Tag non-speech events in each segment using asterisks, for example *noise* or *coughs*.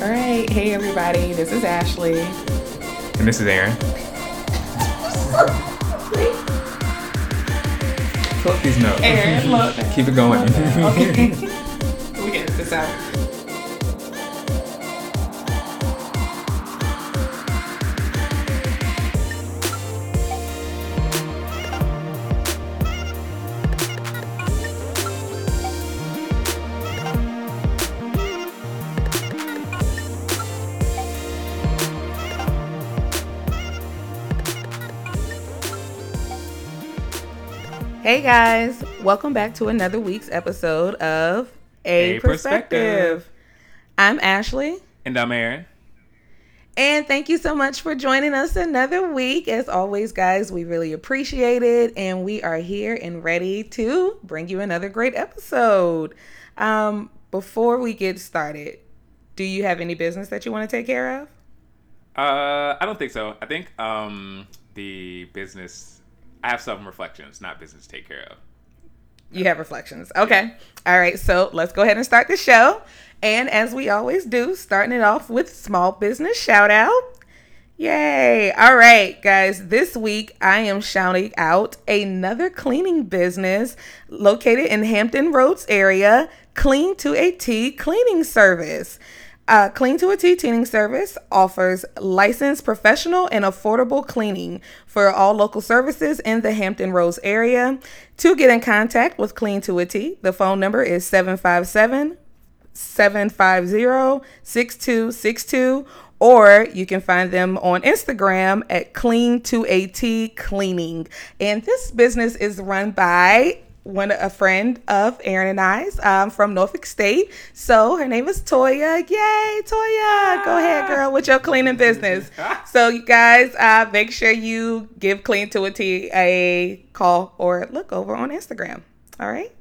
All right. Hey, everybody. This is Ashley. And this is Aaron. Up these notes. Aaron, look. Keep it going. Okay. *laughs* we can this out. Hey guys, welcome back to another week's episode of A, A Perspective. Perspective. I'm Ashley, and I'm Aaron. and thank you so much for joining us another week. As always, guys, we really appreciate it, and we are here and ready to bring you another great episode. Um, before we get started, do you have any business that you want to take care of? Uh, I don't think so. I think um the business. I have some reflections, not business to take care of. You have reflections. Okay. All right. So let's go ahead and start the show. And as we always do, starting it off with small business shout out. Yay. All right, guys. This week I am shouting out another cleaning business located in Hampton Roads area, Clean to a T cleaning service. Uh, Clean to a T cleaning service offers licensed professional and affordable cleaning for all local services in the Hampton Roads area. To get in contact with Clean to a T, the phone number is 757 750 6262 or you can find them on Instagram at clean2at cleaning. And this business is run by one a friend of Aaron and I's um, from Norfolk State. So her name is Toya. Yay, Toya! Go ahead, girl, with your cleaning business. *laughs* So you guys, uh, make sure you give Clean to a T a call or look over on Instagram. All right,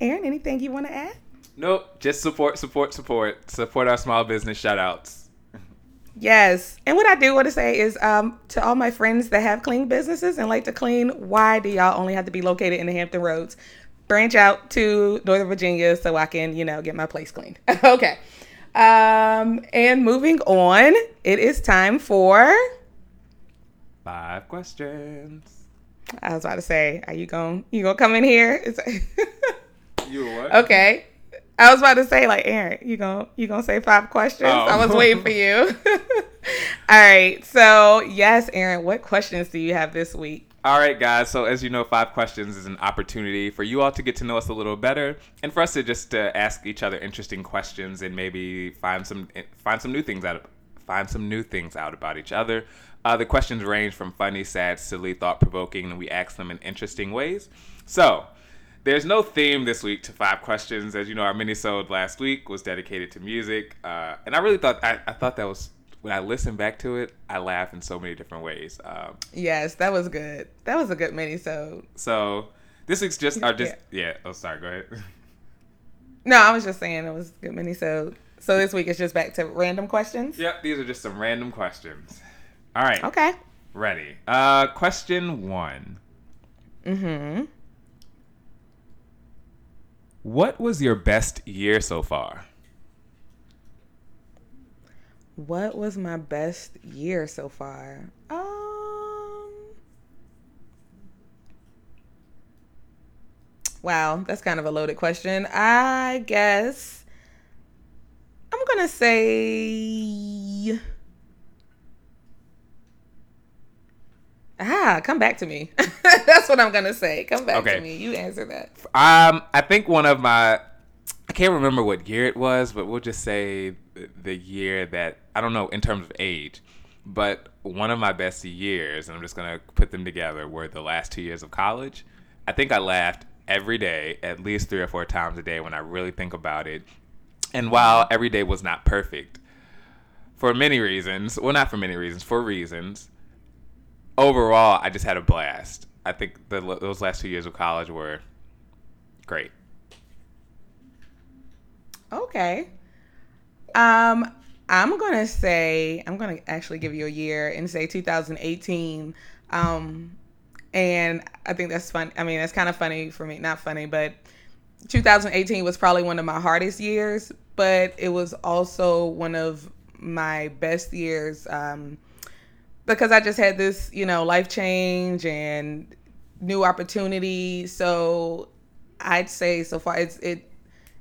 Aaron, anything you want to add? Nope. Just support, support, support. Support our small business shout outs. Yes. And what I do want to say is um, to all my friends that have clean businesses and like to clean, why do y'all only have to be located in the Hampton Roads? Branch out to Northern Virginia so I can, you know, get my place cleaned. *laughs* okay. Um, and moving on, it is time for. Five questions. I was about to say, are you going you gonna come in here? It's- *laughs* You what? okay. I was about to say, like, Aaron, you gonna you gonna say five questions? Oh. I was waiting for you. *laughs* All right. So yes, Aaron, what questions do you have this week? All right, guys. So as you know, five questions is an opportunity for you all to get to know us a little better, and for us to just uh, ask each other interesting questions and maybe find some find some new things out find some new things out about each other. Uh, the questions range from funny, sad, silly, thought provoking, and we ask them in interesting ways. So. There's no theme this week to five questions. As you know, our mini-sode last week was dedicated to music, uh, and I really thought I, I thought that was when I listened back to it, I laugh in so many different ways. Um, Yes, that was good. That was a good mini so So this week's just our just *laughs* yeah. Oh, sorry. Go ahead. *laughs* No, I was just saying it was a good mini so so this week is just back to random questions. Yep. These are just some random questions. All right. Okay. Ready. Uh, question one. Mm-hmm. What was your best year so far? What was my best year so far? Um Wow, that's kind of a loaded question. I guess I'm gonna say Ah, come back to me. *laughs* that's what I'm gonna say. Come back Okay. to me. You answer that. Um, I think one of my I can't remember what year it was, but we'll just say the- the year that I don't know in terms of age, but one of my best years, and I'm just gonna put them together, were the last two years of college. I think I laughed every day, at least three or four times a day, when I really think about it. And while every day was not perfect, for many reasons, well, not for many reasons, for reasons, overall, I just had a blast. I think the, those last two years of college were great. Okay. Um, I'm gonna say I'm gonna actually give you a year and say 2018. Um, and I think that's fun. I mean, that's kind of funny for me. Not funny, but 2018 was probably one of my hardest years, but it was also one of my best years um, because I just had this, you know, life change and new opportunity. So I'd say so far it's it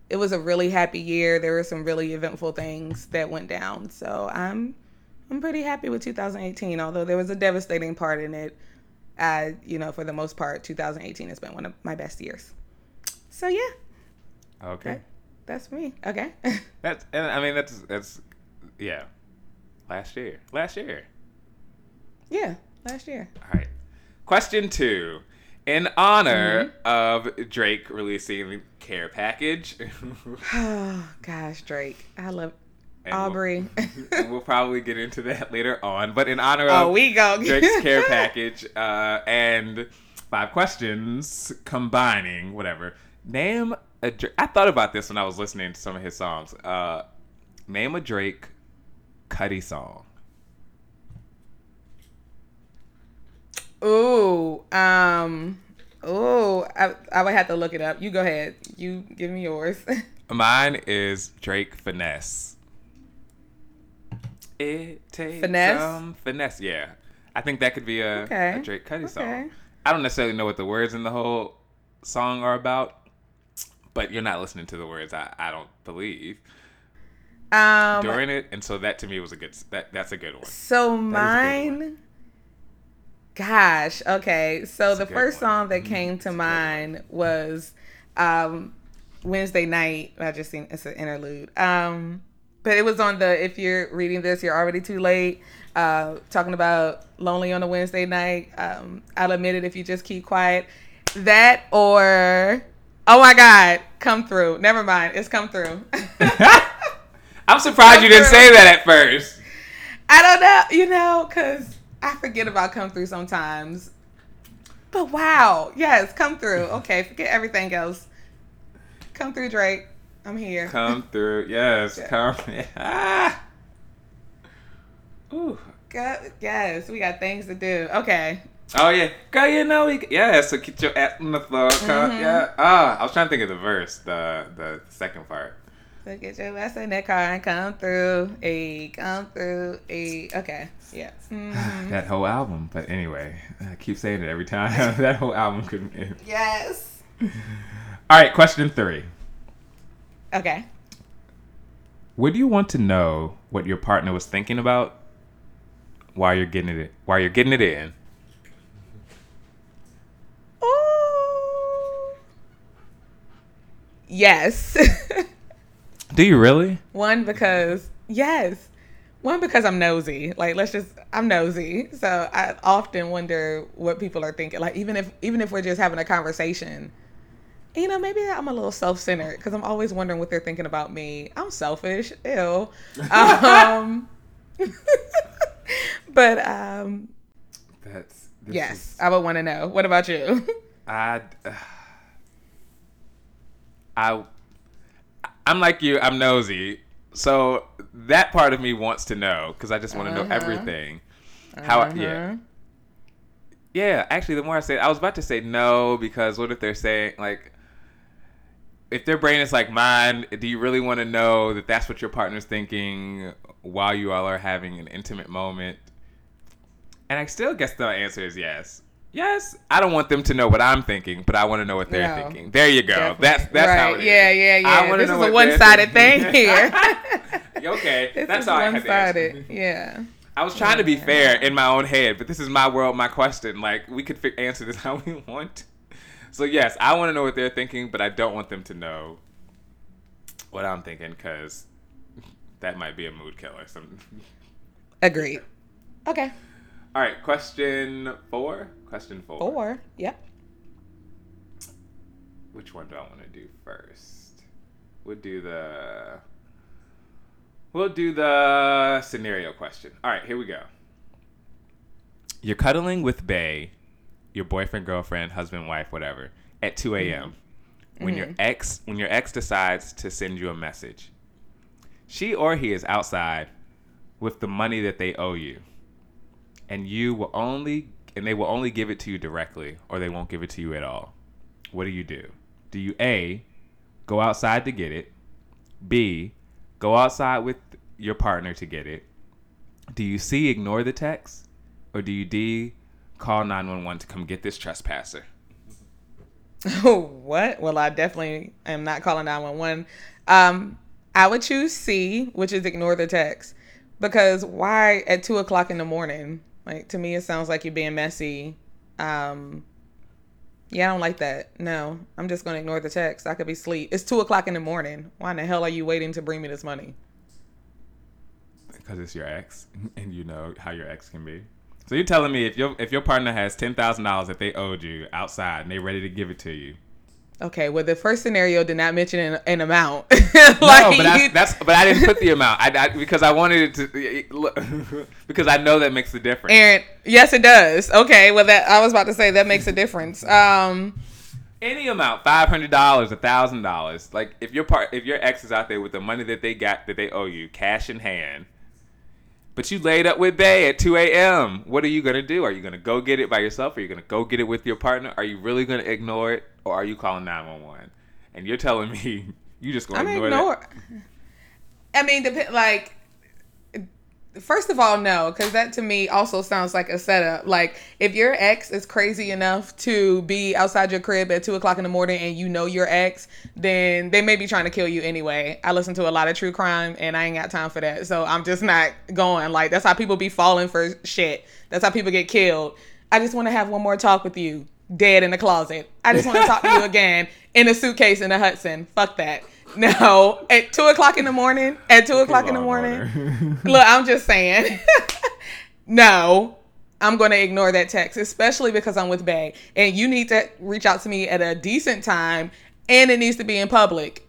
it was a really happy year. There were some really eventful things that went down. So I'm I'm pretty happy with 2018, although there was a devastating part in it. Uh, you know, for the most part, 2018 has been one of my best years. So yeah. Okay. That, that's me. Okay. *laughs* That's and I mean that's that's yeah. Last year. Last year. Yeah, last year. All right. Question two. In honor Mm-hmm. of Drake releasing the care package, *laughs* *sighs* Oh gosh, Drake. I love And we'll- Aubrey. *laughs* we'll probably get into that later on. But in honor of oh, we go. Drake's *laughs* care package uh, and five questions combining whatever. Name a. Dra- I thought about this when I was listening to some of his songs. Uh, name a Drake Cuddy song. Ooh, um, ooh, I, I would have to look it up. You go ahead. You give me yours. *laughs* Mine is Drake Finesse. It takes Finesse? some finesse. Yeah, I think that could be a, Okay. a Drake Cuddy Okay. song. I don't necessarily know what the words in the whole song are about, but you're not listening to the words. I, I don't believe Um, during it, and so that to me was a good. That that's a good one. so good one. mine. Gosh, okay. So a the first one. song that Mhm. came to good mind was um, Wednesday night. I just seen it's an interlude. Um, but it was on the. If you're reading this, you're already too late. Uh, talking about lonely on a Wednesday night. Um, I'll admit it if you just keep quiet. That or oh my God, come through. Never mind, it's come through. *laughs* I'm surprised you didn't say that at first. I don't know, you know, because I forget about come through sometimes. But wow, yes, come through. *laughs* Okay, forget everything else. Come through, Drake. I'm here. Come through, yes, *laughs* Yeah. come. Ah. *laughs* Ooh. Go- yes, we got things to do. Okay. Oh yeah, girl, you know we. Yeah, so get your ass on the floor. Come, Mhm. Yeah. Ah, I was trying to think of the verse, the the second part. So get your ass in that car and come through. A come through. A okay. Yeah. *sighs* Mhm. That whole album, but anyway, I keep saying it every time. *laughs* that whole album couldn't. End. yes. *laughs* All right, question three. Okay. Would you want to know what your partner was thinking about while you're getting it while you're getting it in? Ooh. Yes. *laughs* Do you really? One because yes. One because I'm nosy. Like let's just I'm nosy. So I often wonder what people are thinking. Like even if even if we're just having a conversation, you know, maybe I'm a little self-centered because I'm always wondering what they're thinking about me. I'm selfish. Ew. Um, *laughs* but um, That's yes, I would want to know. What about you? I, I, I'm like you. I'm nosy, so that part of me wants to know because I just want to know Uh-huh. everything. How? I- Yeah. Uh-huh. Yeah. Actually, the more I say, I was about to say no because what if they're saying like, if their brain is like mine, do you really want to know that that's what your partner's thinking while you all are having an intimate moment? And I still guess the answer is yes. Yes, I don't want them to know what I'm thinking, but I want to know what they're No. thinking. There you go. Definitely. That's that's right. how it is. yeah, yeah, yeah. This is a one-sided thing here. *laughs* *laughs* okay, This that's is how I had to answer. one-sided. Yeah. I was trying to be fair in my own head, but this is my world, my question. Like we could fi- answer this *laughs* how we want. So yes, I want to know what they're thinking, but I don't want them to know what I'm thinking because that might be a mood killer. Some. Agreed. Okay. All right, question four. Question four. Four. Yep. Which one do I want to do first? We'll do the. We'll do the scenario question. All right, here we go. You're cuddling with Bay, your boyfriend, girlfriend, husband, wife, whatever, at 2 mm-hmm. a.m. When your mm-hmm. ex, when your ex decides to send you a message, she or he is outside with the money that they owe you, and you will only, and they will only give it to you directly, or they won't give it to you at all what do you do? Do you A, go outside to get it? B, go outside with your partner to get it, do you C, ignore the text, or do you D, call 911 to come get this trespasser? *laughs* what? Well, I definitely am not calling 911. Um, I would choose C, which is ignore the text. Because why at two o'clock in the morning? Like to me, it sounds like you're being messy. Um, yeah, I don't like that. No, I'm just gonna ignore the text. I could be asleep. It's two o'clock in the morning. Why in the hell are you waiting to bring me this money? Because it's your ex, *laughs* and you know how your ex can be. So you're telling me if your if your partner has ten thousand dollars that they owed you outside and they're ready to give it to you, Okay, well, the first scenario did not mention an, an amount. like, *laughs* no, but that's, that's, but I didn't put the amount. I, I because I wanted it to *laughs* because I know that makes a difference. Aaron, yes, it does. Okay, well, that I was about to say that makes a difference. Um, any amount, five hundred dollars, a thousand dollars. Like if your part, if your ex is out there with the money that they got that they owe you, cash in hand, but you laid up with Bay at 2 a.m. What are you gonna do? Are you gonna go get it by yourself? Are you gonna go get it with your partner? Are you really gonna ignore it, or are you calling 911? And you're telling me *laughs* you just gonna ignore, ignore that? I mean, like First of all, no, because that to me also sounds like a setup. Like if your ex is crazy enough to be outside your crib at two o'clock in the morning and you know your ex, then they may be trying to kill you anyway. I listen to a lot of true crime and I ain't got time for that. So I'm just not going. Like that's how people be falling for shit. That's how people get killed. I just want to have one more talk with you, dead in the closet. I just want to talk to you *laughs* again in a suitcase in a Hudson. Fuck that. No, at two o'clock in the morning. At two o'clock in the morning. *laughs* *laughs* Look, I'm just saying. *laughs* no, I'm going to ignore that text, especially because I'm with Bay, and you need to reach out to me at a decent time, and it needs to be in public.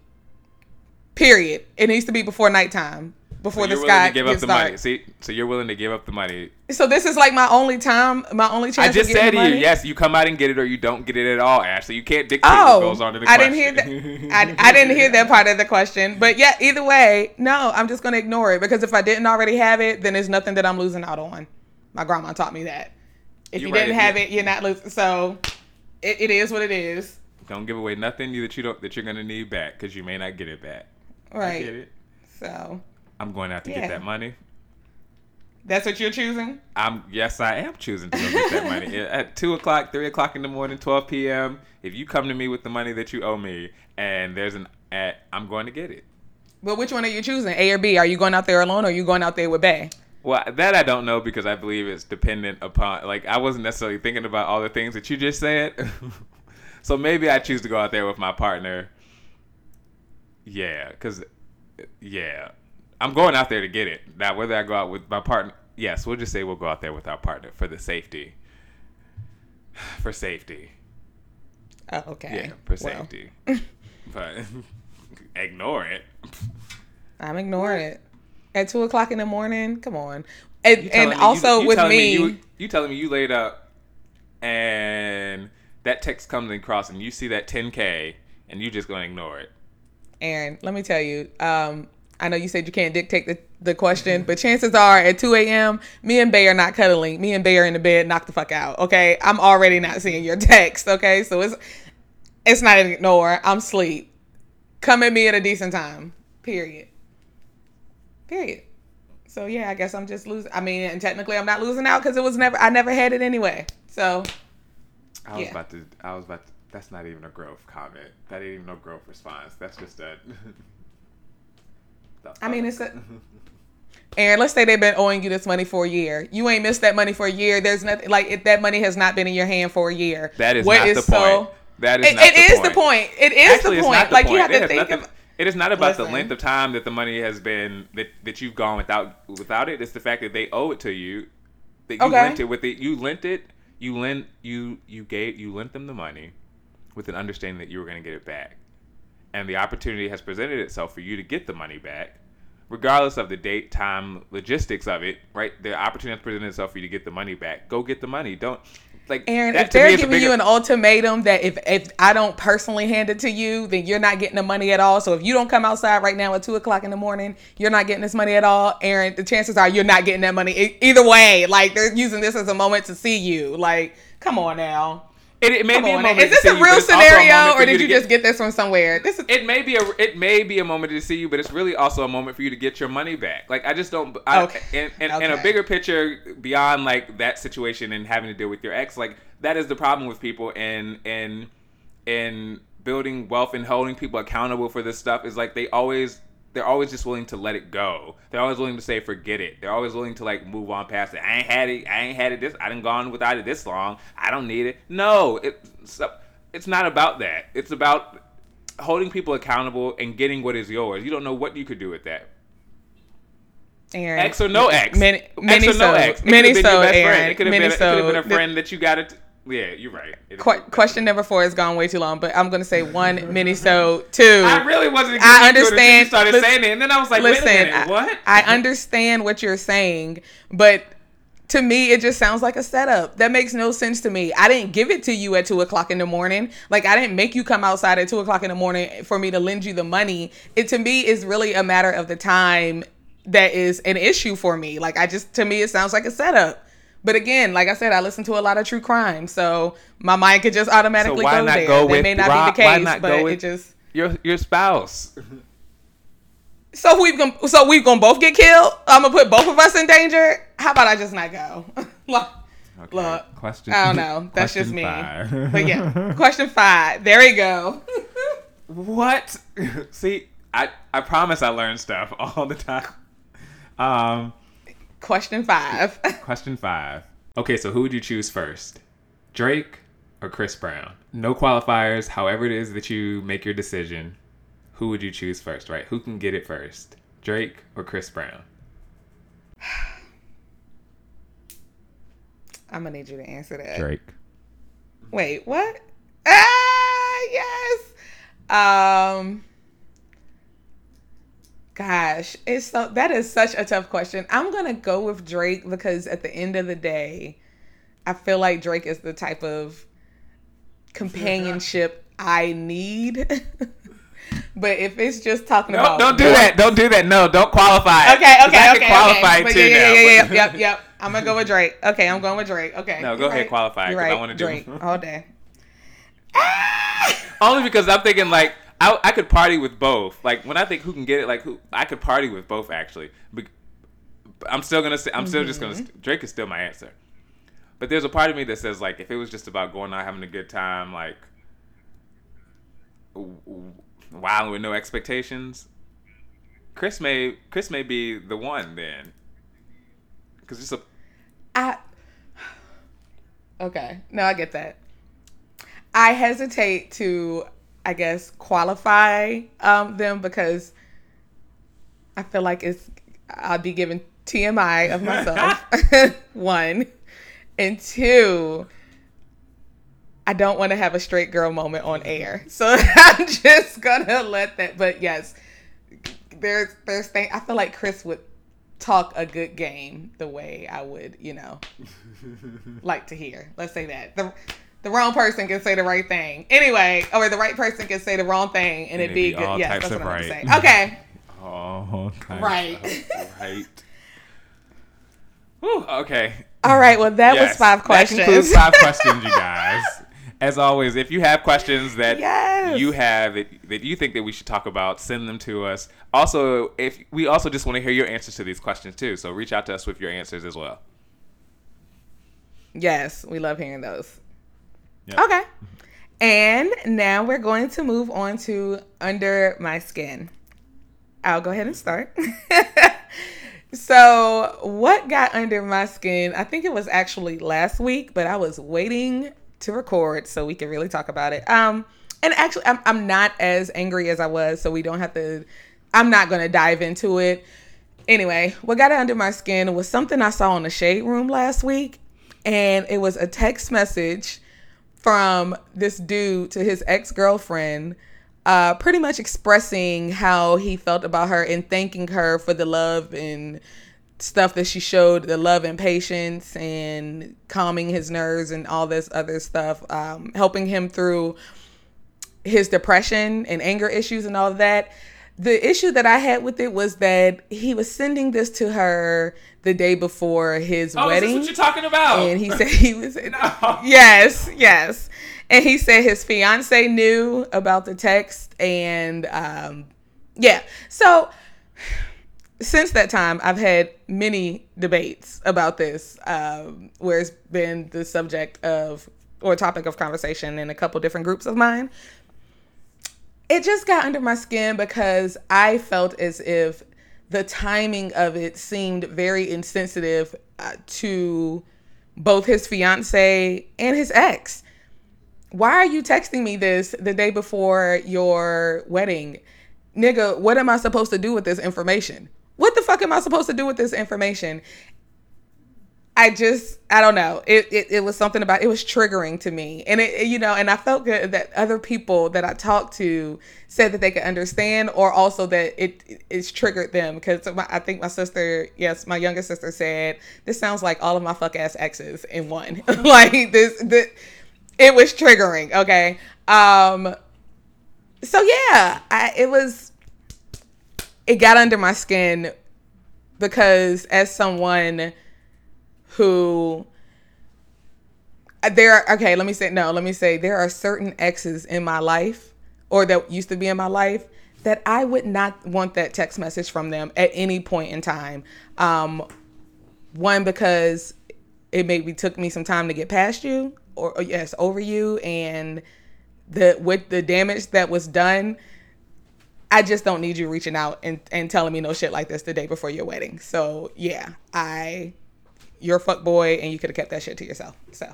Period. It needs to be before nighttime before so the sky give up the dark. money. See, so you're willing to give up the money. So this is like my only time, my only chance. I just said to you, yes, you come out and get it, or you don't get it at all, Ashley. You can't dictate oh, what goes on in the I question. didn't hear that. I, I didn't hear that part of the question, but yeah, either way, no, I'm just gonna ignore it because if I didn't already have it, then there's nothing that I'm losing out on. My grandma taught me that. If you're you didn't have yeah. it, you're not losing. So it, it is what it is. Don't give away nothing that you don't that you're gonna need back because you may not get it back. Right. So I'm going out to yeah. get that money. That's what you're choosing. I'm yes, I am choosing to go get that money *laughs* at two o'clock, three o'clock in the morning, twelve p.m. If you come to me with the money that you owe me, and there's an at, I'm going to get it. But which one are you choosing, A or B? Are you going out there alone, or are you going out there with Bay? Well, that I don't know because I believe it's dependent upon. Like I wasn't necessarily thinking about all the things that you just said. *laughs* so maybe I choose to go out there with my partner. Yeah, because yeah, I'm going out there to get it. Now, whether I go out with my partner, yes, we'll just say we'll go out there with our partner for the safety. *sighs* For safety. Oh, okay. Yeah, for safety. Well. *laughs* but *laughs* ignore it. I'm ignoring it. At two o'clock in the morning, come on. And, and also you, with me, me you, you telling me you laid up, and that text comes across, and you see that 10k, and you just gonna ignore it. Aaron, let me tell you, um, I know you said you can't dictate the, the question, but chances are at 2 a.m., me and Bay are not cuddling. Me and Bay are in the bed, knock the fuck out. Okay. I'm already not seeing your text. Okay. So it's it's not an ignore. I'm sleep. Come at me at a decent time. Period. Period. So yeah, I guess I'm just losing. I mean, and technically I'm not losing out because it was never I never had it anyway. So I was yeah. about to I was about to, that's not even a growth comment. That ain't even no growth response. That's just a *laughs* I mean, it's a. *laughs* Aaron, let's say they've been owing you this money for a year. You ain't missed that money for a year. There's nothing like if that money has not been in your hand for a year. That is what not is the so, point. That is it, not it the, is point. the point. It is Actually, the point. like point. you have it to think nothing, of. It is not about Listen. the length of time that the money has been that, that you've gone without without it. It's the fact that they owe it to you. That you okay. lent it with it. You lent it. You lent you you gave you lent them the money, with an understanding that you were going to get it back, and the opportunity has presented itself for you to get the money back regardless of the date, time, logistics of it, right? The opportunity has presented itself for you to get the money back. Go get the money. Don't like Aaron. If they're giving bigger... you an ultimatum that if if I don't personally hand it to you, then you're not getting the money at all. So if you don't come outside right now at two o'clock in the morning, you're not getting this money at all, Aaron. The chances are you're not getting that money either way. Like they're using this as a moment to see you. Like, come on now. It, it may Come be a moment. Is this a you, real but it's a scenario, or did you get- just get this from somewhere? This is It may be a it may be a moment to see you, but it's really also a moment for you to get your money back. Like I just don't. I, Okay. And, and, and a bigger picture beyond like that situation and having to deal with your ex, like that is the problem with people and and and building wealth and holding people accountable for this stuff is like they always they're always just willing to let it go. They're always willing to say forget it. They're always willing to like move on past it. I ain't had it. I ain't had it this. I didn't gone without it this long. I don't need it. No, it's it's not about that. It's about holding people accountable and getting what is yours. You don't know what you could do with that. Aaron. Ex or no ex. Many, many or so, no ex. It many been so, your best Aaron. friend. It could have been, many could have been a friend that you got it. Yeah, you're right. Qu- question number four has gone way too long, but I'm gonna say one mini so two. I really wasn't. I getting into it until understand. You started Lis- saying it, and then I was like, Listen, minute, I, what? I understand what you're saying, but to me, it just sounds like a setup. That makes no sense to me. I didn't give it to you at two o'clock in the morning. Like I didn't make you come outside at two o'clock in the morning for me to lend you the money. It to me is really a matter of the time that is an issue for me. Like I just to me, it sounds like a setup. But again, like I said, I listen to a lot of true crime, so my mind could just automatically why go not there. go with- may not why- be the case, not but it just your your spouse. so we've gonna so we've gonna both get killed. I'm gonna put both of us in danger. How about I just not go? *laughs* Look, Okay. look. Question. I don't *laughs* know. That's just me. five. But yeah, *laughs* question five. There we go. What? See, I I promise I learn stuff all the time. Um, question five. *laughs* question five. Okay, so who would you choose first, Drake or Chris Brown? No qualifiers. However it is that you make your decision, who would you choose first? Right? Who can get it first, Drake or Chris Brown? *sighs* I'm gonna need you to answer that. Drake. Wait, what? Ah, yes. Um. Gosh, it's so that is such a tough question. I'm gonna go with Drake because at the end of the day, I feel like Drake is the type of companionship I need. *laughs* but if it's just talking No, about don't do that. Don't do that. No, don't qualify. Okay, okay, I can okay. qualify okay. too yeah, yeah, now. yeah, yeah, *laughs* yep, yep. I'm gonna go with Drake. Okay, I'm going with Drake. Okay. No, go You're ahead, right. qualify 'cause I wanna do- Drake *laughs* all day. Ah! Only because I'm thinking like I, I could party with both. Like when I think who can get it, like who I could party with both actually. But I'm still gonna say I'm still just gonna Mm-hmm. Drake is still my answer. But there's a part of me that says like if it was just about going out having a good time, like w- w- with no expectations, Chris may Chris may be the one then. Because just a I *sighs* okay. No, I get that. I hesitate to, I guess, qualify um, them because I feel like it's I'll be giving TMI of myself. *laughs* *laughs* one, and two. I don't want to have a straight girl moment on air, so *laughs* I'm just gonna let that. But yes, there's there's thing. I feel like Chris would talk a good game the way I would, you know, like to hear. Let's say that the the wrong person can say the right thing anyway, or the right person can say the wrong thing, and, it'd be, be good. all Yes, types that's of what I'm saying. Okay, *laughs* oh Right. *laughs* right. Whew, okay. all right. Well, that was five questions. That concludes five *laughs* questions, you guys. As always, if you have questions that Yes. you have that, that you think that we should talk about, send them to us. Also, if we also just want to hear your answers to these questions too, so reach out to us with your answers as well. Yes, we love hearing those. Yep. Okay. And now we're going to move on to Under My Skin. I'll go ahead and start. *laughs* so, what got under my skin? I think it was actually last week, but I was waiting to record so we could really talk about it. Um, and actually, I'm, I'm not as angry as I was, so we don't have to, I'm not going to dive into it. Anyway, what got under my skin was something I saw in the shade room last week, and it was a text message from this dude to his ex girlfriend, uh, pretty much expressing how he felt about her and thanking her for the love and stuff that she showed, the love and patience and calming his nerves and all this other stuff, um, helping him through his depression and anger issues and all of that. The issue that I had with it was that he was sending this to her the day before his Oh, wedding. what you're talking about? and he said he was *laughs* No. yes, yes. and he said his fiance knew about the text and um yeah so since that time i've had many debates about this um where it's been the subject of or topic of conversation in a couple different groups of mine it just got under my skin because i felt as if the timing of it seemed very insensitive uh, to both his fiance and his ex why are you texting me this the day before your wedding? Nigga, what am I supposed to do with this information? What the fuck am I supposed to do with this information? I just, I don't know. It, it, it was something about, it was triggering to me. And it, you know, and I felt good that other people that I talked to said that they could understand or also that it, it it's triggered them. Cause I think my sister, yes, my younger sister said, this sounds like all of my fuck ass exes in one. *laughs* like this, this, it was triggering. Okay. Um. So yeah, I, it was. It got under my skin because as someone who there are okay let me say no let me say there are certain exes in my life or that used to be in my life that i would not want that text message from them at any point in time um one because it maybe took me some time to get past you or, or yes over you and the with the damage that was done I just don't need you reaching out and, and telling me no shit like this the day before your wedding. So yeah, I you're a fuck boy and you could have kept that shit to yourself. So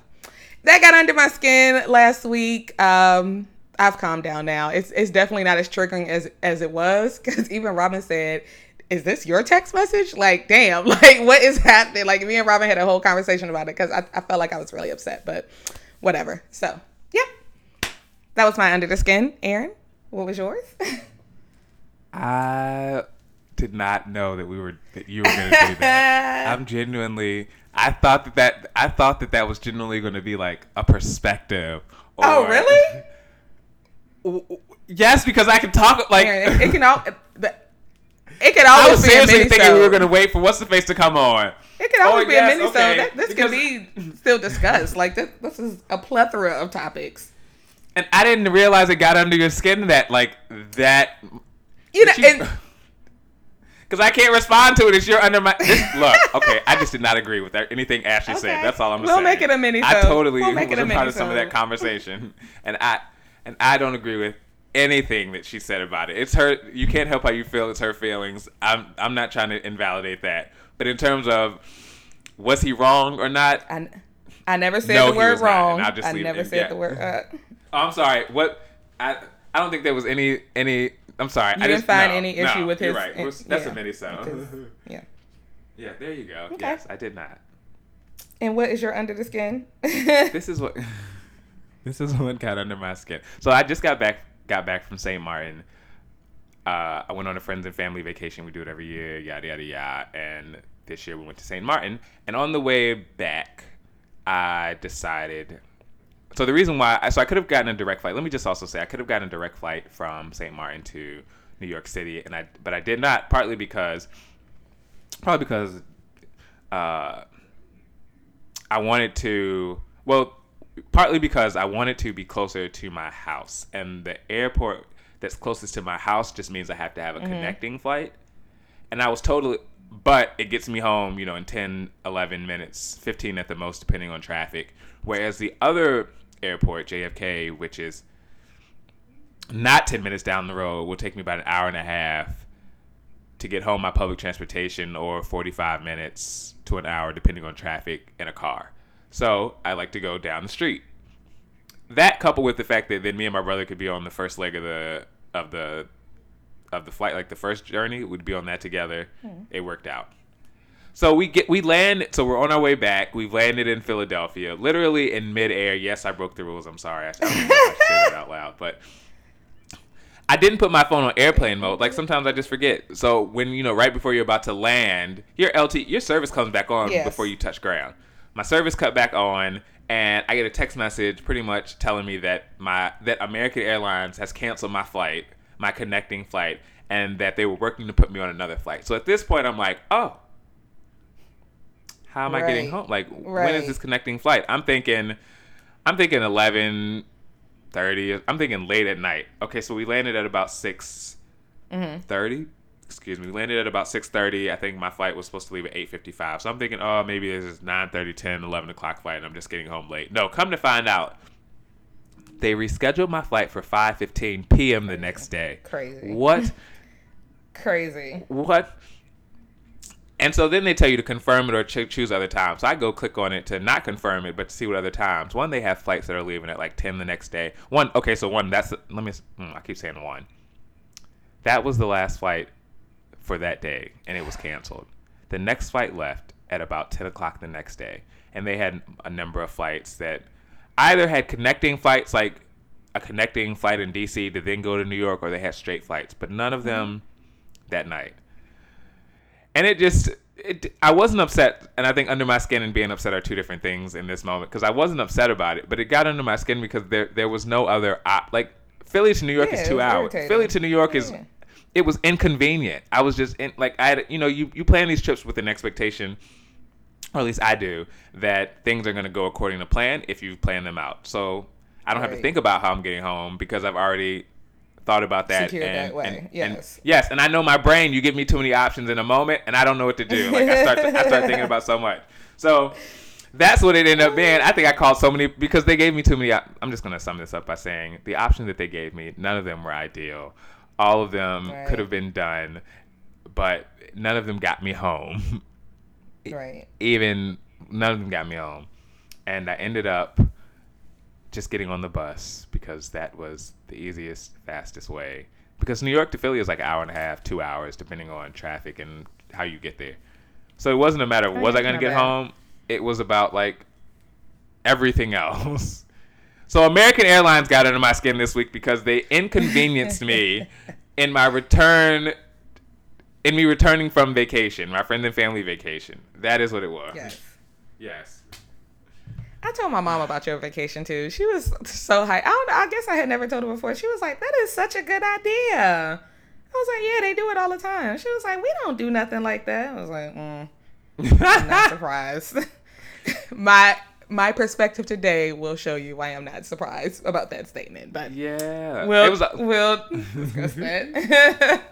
that got under my skin last week. Um I've calmed down now. It's it's definitely not as triggering as as it was because *laughs* even Robin said, "Is this your text message?" Like, damn, *laughs* like what is happening? Like me and Robin had a whole conversation about it because I, I felt like I was really upset, but whatever. So yeah, that was my under the skin. Aaron, what was yours? *laughs* I did not know that we were that you were going to do that. *laughs* I'm genuinely. I thought that that I thought that that was genuinely going to be like a perspective. Oh, or, oh really? *laughs* yes, because I can talk like Aaron, it, it, can all. It could always I was be seriously thinking we were going to wait for what's the face to come on. It could always oh, be yes, a mini okay. so this because, can be still discussed. Like this, this is a plethora of topics. And I didn't realize it got under your skin that like that. You know, and, *laughs* because I can't respond to it. It's your under my this, *laughs* *laughs* look. Okay, I just did not agree with that, anything Ashley okay. said. That's all I'm we'll saying. We'll make it a mini. I totally we'll make was it a, a part of some of that conversation, *laughs* and I and I don't agree with anything that she said about it. It's her. You can't help how you feel. It's her feelings. I'm I'm not trying to invalidate that. But in terms of was he wrong or not? I, I never said no, the word wrong. Not, I never said yeah. the word. Uh, oh, I'm sorry. What I I don't think there was any any I'm sorry. You I didn't just, find no, any issue no, with his. Right. That's yeah, a mini so. *laughs* Yeah. Yeah. There you go. Okay. Yes, I did not. And what is your under the skin? *laughs* this is what. *laughs* this is what got under my skin. So I just got back got back from St. Martin. Uh, I went on a friends and family vacation. We do it every year. Yada yada yada. And this year we went to St. Martin. And on the way back, I decided so the reason why, so I could have gotten a direct flight. Let me just also say I could have gotten a direct flight from St. Martin to New York City, and I, but I did not. Partly because, probably because, uh, I wanted to. Well, partly because I wanted to be closer to my house, and the airport that's closest to my house just means I have to have a mm-hmm. connecting flight. And I was totally, but it gets me home, you know, in 10, 11 minutes, 15 at the most, depending on traffic. Whereas the other airport, JFK, which is not 10 minutes down the road, will take me about an hour and a half to get home by public transportation or 45 minutes to an hour, depending on traffic in a car. So I like to go down the street. That coupled with the fact that then me and my brother could be on the first leg of the of the of the flight, like the first journey, would be on that together. Mm. It worked out. So we get we land. So we're on our way back. We've landed in Philadelphia, literally in midair. Yes, I broke the rules. I'm sorry. I, I don't I should say that out loud, but I didn't put my phone on airplane mode. Like sometimes I just forget. So when you know, right before you're about to land, your LT, your service comes back on yes. before you touch ground. My service cut back on, and I get a text message pretty much telling me that my that American Airlines has canceled my flight, my connecting flight, and that they were working to put me on another flight. So at this point, I'm like, oh how am right. I getting home? Like, right. when is this connecting flight? I'm thinking, I'm thinking 11, thirty. I'm thinking late at night. Okay, so we landed at about six Mm-hmm. Excuse me. We landed at about six thirty. I think my flight was supposed to leave at eight fifty five. So I'm thinking, oh, maybe this is 9:30, 10, 11 o'clock flight, and I'm just getting home late. No, come to find out, they rescheduled my flight for 5:15 p.m. the next day. Crazy. What? *laughs* Crazy. what? And so then they tell you to confirm it or ch- choose other times. So I go click on it to not confirm it, but to see what other times. One, they have flights that are leaving at like 10 the next day. One, okay, so one, that's, let me, hmm, I keep saying one. That was the last flight for that day, and it was canceled. The next flight left at about 10 o'clock the next day, and they had a number of flights that either had connecting flights, like a connecting flight in DC to then go to New York, or they had straight flights, but none of them that night. And it just, it, I wasn't upset, and I think under my skin and being upset are two different things in this moment because I wasn't upset about it, but it got under my skin because there there was no other op. Like Philly to New York Yeah, is two hours. Philly to New York is it was inconvenient. I was just in like I had you know you you plan these trips with an expectation, or at least I do, that things are going to go according to plan if you plan them out. So I don't have to think about how I'm getting home because I've already thought about that. Secured and, that way, and- and- yes. yes, and I know my brain. You give me too many options in a moment, and I don't know what to do. Like I start to, I start thinking about so much. So. That's what it ended up being. I think I called so many because they gave me too many. op- I'm just gonna sum this up by saying the options that they gave me, none of them were ideal. All of them Right. could have been done, but none of them got me home. *laughs* Right. Even none of them got me home, and I ended up just getting on the bus because that was the easiest, fastest way. Because New York to Philly is like an hour and a half, two hours, depending on traffic and how you get there. So it wasn't a matter of Oh, was I gonna get bad. home. It was about like everything *laughs* else. So American Airlines got under my skin this week because they inconvenienced me *laughs* in my return in me returning from vacation, my friend and family vacation. That is what it was. Yes. Yes. I told my mom about your vacation too. She was so high. I don't. I guess I had never told her before. She was like, "That is such a good idea." I was like, "Yeah, they do it all the time." She was like, "We don't do nothing like that." I was like, mm, "I'm not *laughs* surprised." *laughs* my my perspective today will show you why I'm not surprised about that statement. But yeah. we'll it was a we'll *laughs* discuss that.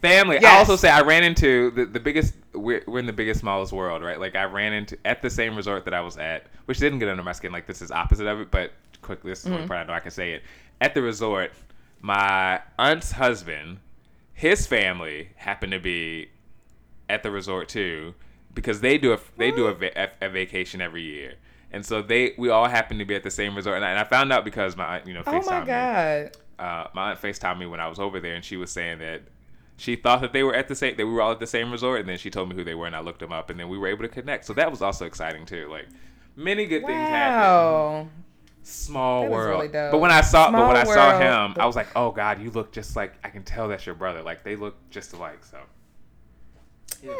family. I also say I ran into the, the biggest. We're, we're in the biggest, smallest world, right? Like I ran into at the same resort that I was at, which didn't get under my skin. Like this is opposite of it, but quickly, this is the Mm-hmm. only part I know I can say it. At the resort, my aunt's husband, his family happened to be at the resort too, because they do a they do a, a, a vacation every year. And so they, we all happened to be at the same resort, and I, and I found out because my, aunt, you know, oh my FaceTimed me god. uh, my aunt FaceTimed me when I was over there, and she was saying that she thought that they were at the same, that we were all at the same resort, and then she told me who they were, and I looked them up, and then we were able to connect. So that was also exciting too. Like many good things happened. Small That world. really dope. But when I saw, but when I Small saw him, I was like, oh god, you look just like I can tell that's your brother. Like they look just alike. So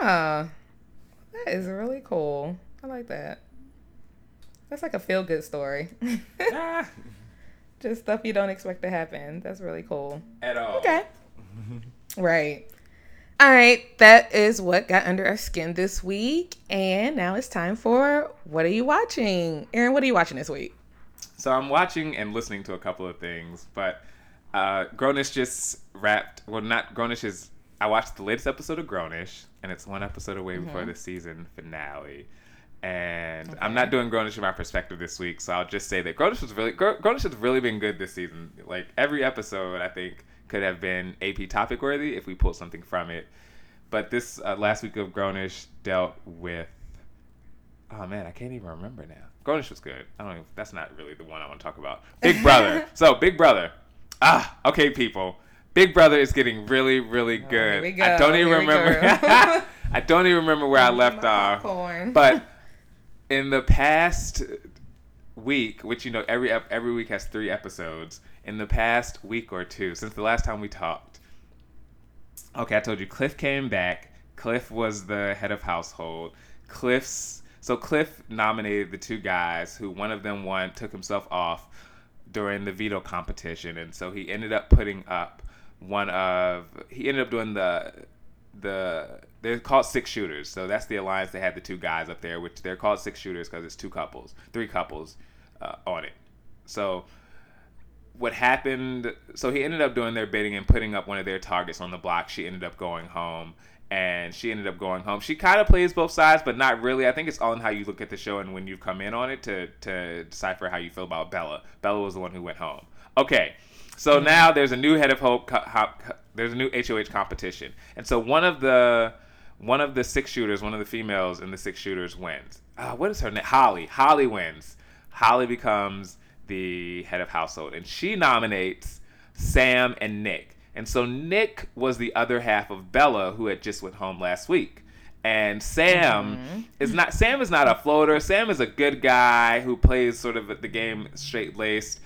Huh. That is really cool. I like that. That's like a feel good story. *laughs* Ah, Just stuff you don't expect to happen. That's really cool. at all. Okay. *laughs* right. All right. That is what got under our skin this week. And now it's time for what are you watching? Aaron, what are you watching this week? So I'm watching and listening to a couple of things, but uh, Grownish just wrapped. Well, not Grownish is. I watched the latest episode of Grownish, and it's one episode away before the season finale. And I'm not doing Grownish from my perspective this week, so I'll just say that Grownish was really Grow- Grownish has really been good this season. Like every episode, I think could have been AP topic worthy if we pulled something from it. But this uh, last week of Grownish dealt with Oh man, I can't even remember now. Grownish was good. I don't. Even, that's not really the one I want to talk about. Big Brother. *laughs* so Big Brother. Ah, okay, people. Big Brother is getting really, really good. here we I don't even Here remember. *laughs* I don't even remember where I left off. But *laughs* in the past week, which you know every every week has three episodes. In the past week or two, since the last time we talked, okay, I told you Cliff came back. Cliff was the head of household. Cliff's so Cliff nominated the two guys who one of them won, took himself off during the veto competition, and so he ended up putting up one of he ended up doing the the they're called six shooters. So that's the alliance that had the two guys up there, which they're called six shooters because it's two couples, three couples uh, on it. So what happened so he ended up doing their bidding and putting up one of their targets on the block. She ended up going home and she ended up going home. She kind of plays both sides but not really. I think it's all in how you look at the show and when you've come in on it to to decipher how you feel about bella. Bella was the one who went home. Okay so mm-hmm. now there's a new head of hope there's a new hoh competition. And so one of the one of the six shooters one of the females in the six shooters wins. Uh, what is her name holly. Holly wins. Holly becomes the head of household, and she nominates Sam and Nick. And so Nick was the other half of Bella, who had just went home last week. And Sam mm-hmm. is not Sam is not a floater. Sam is a good guy who plays sort of the game straight laced,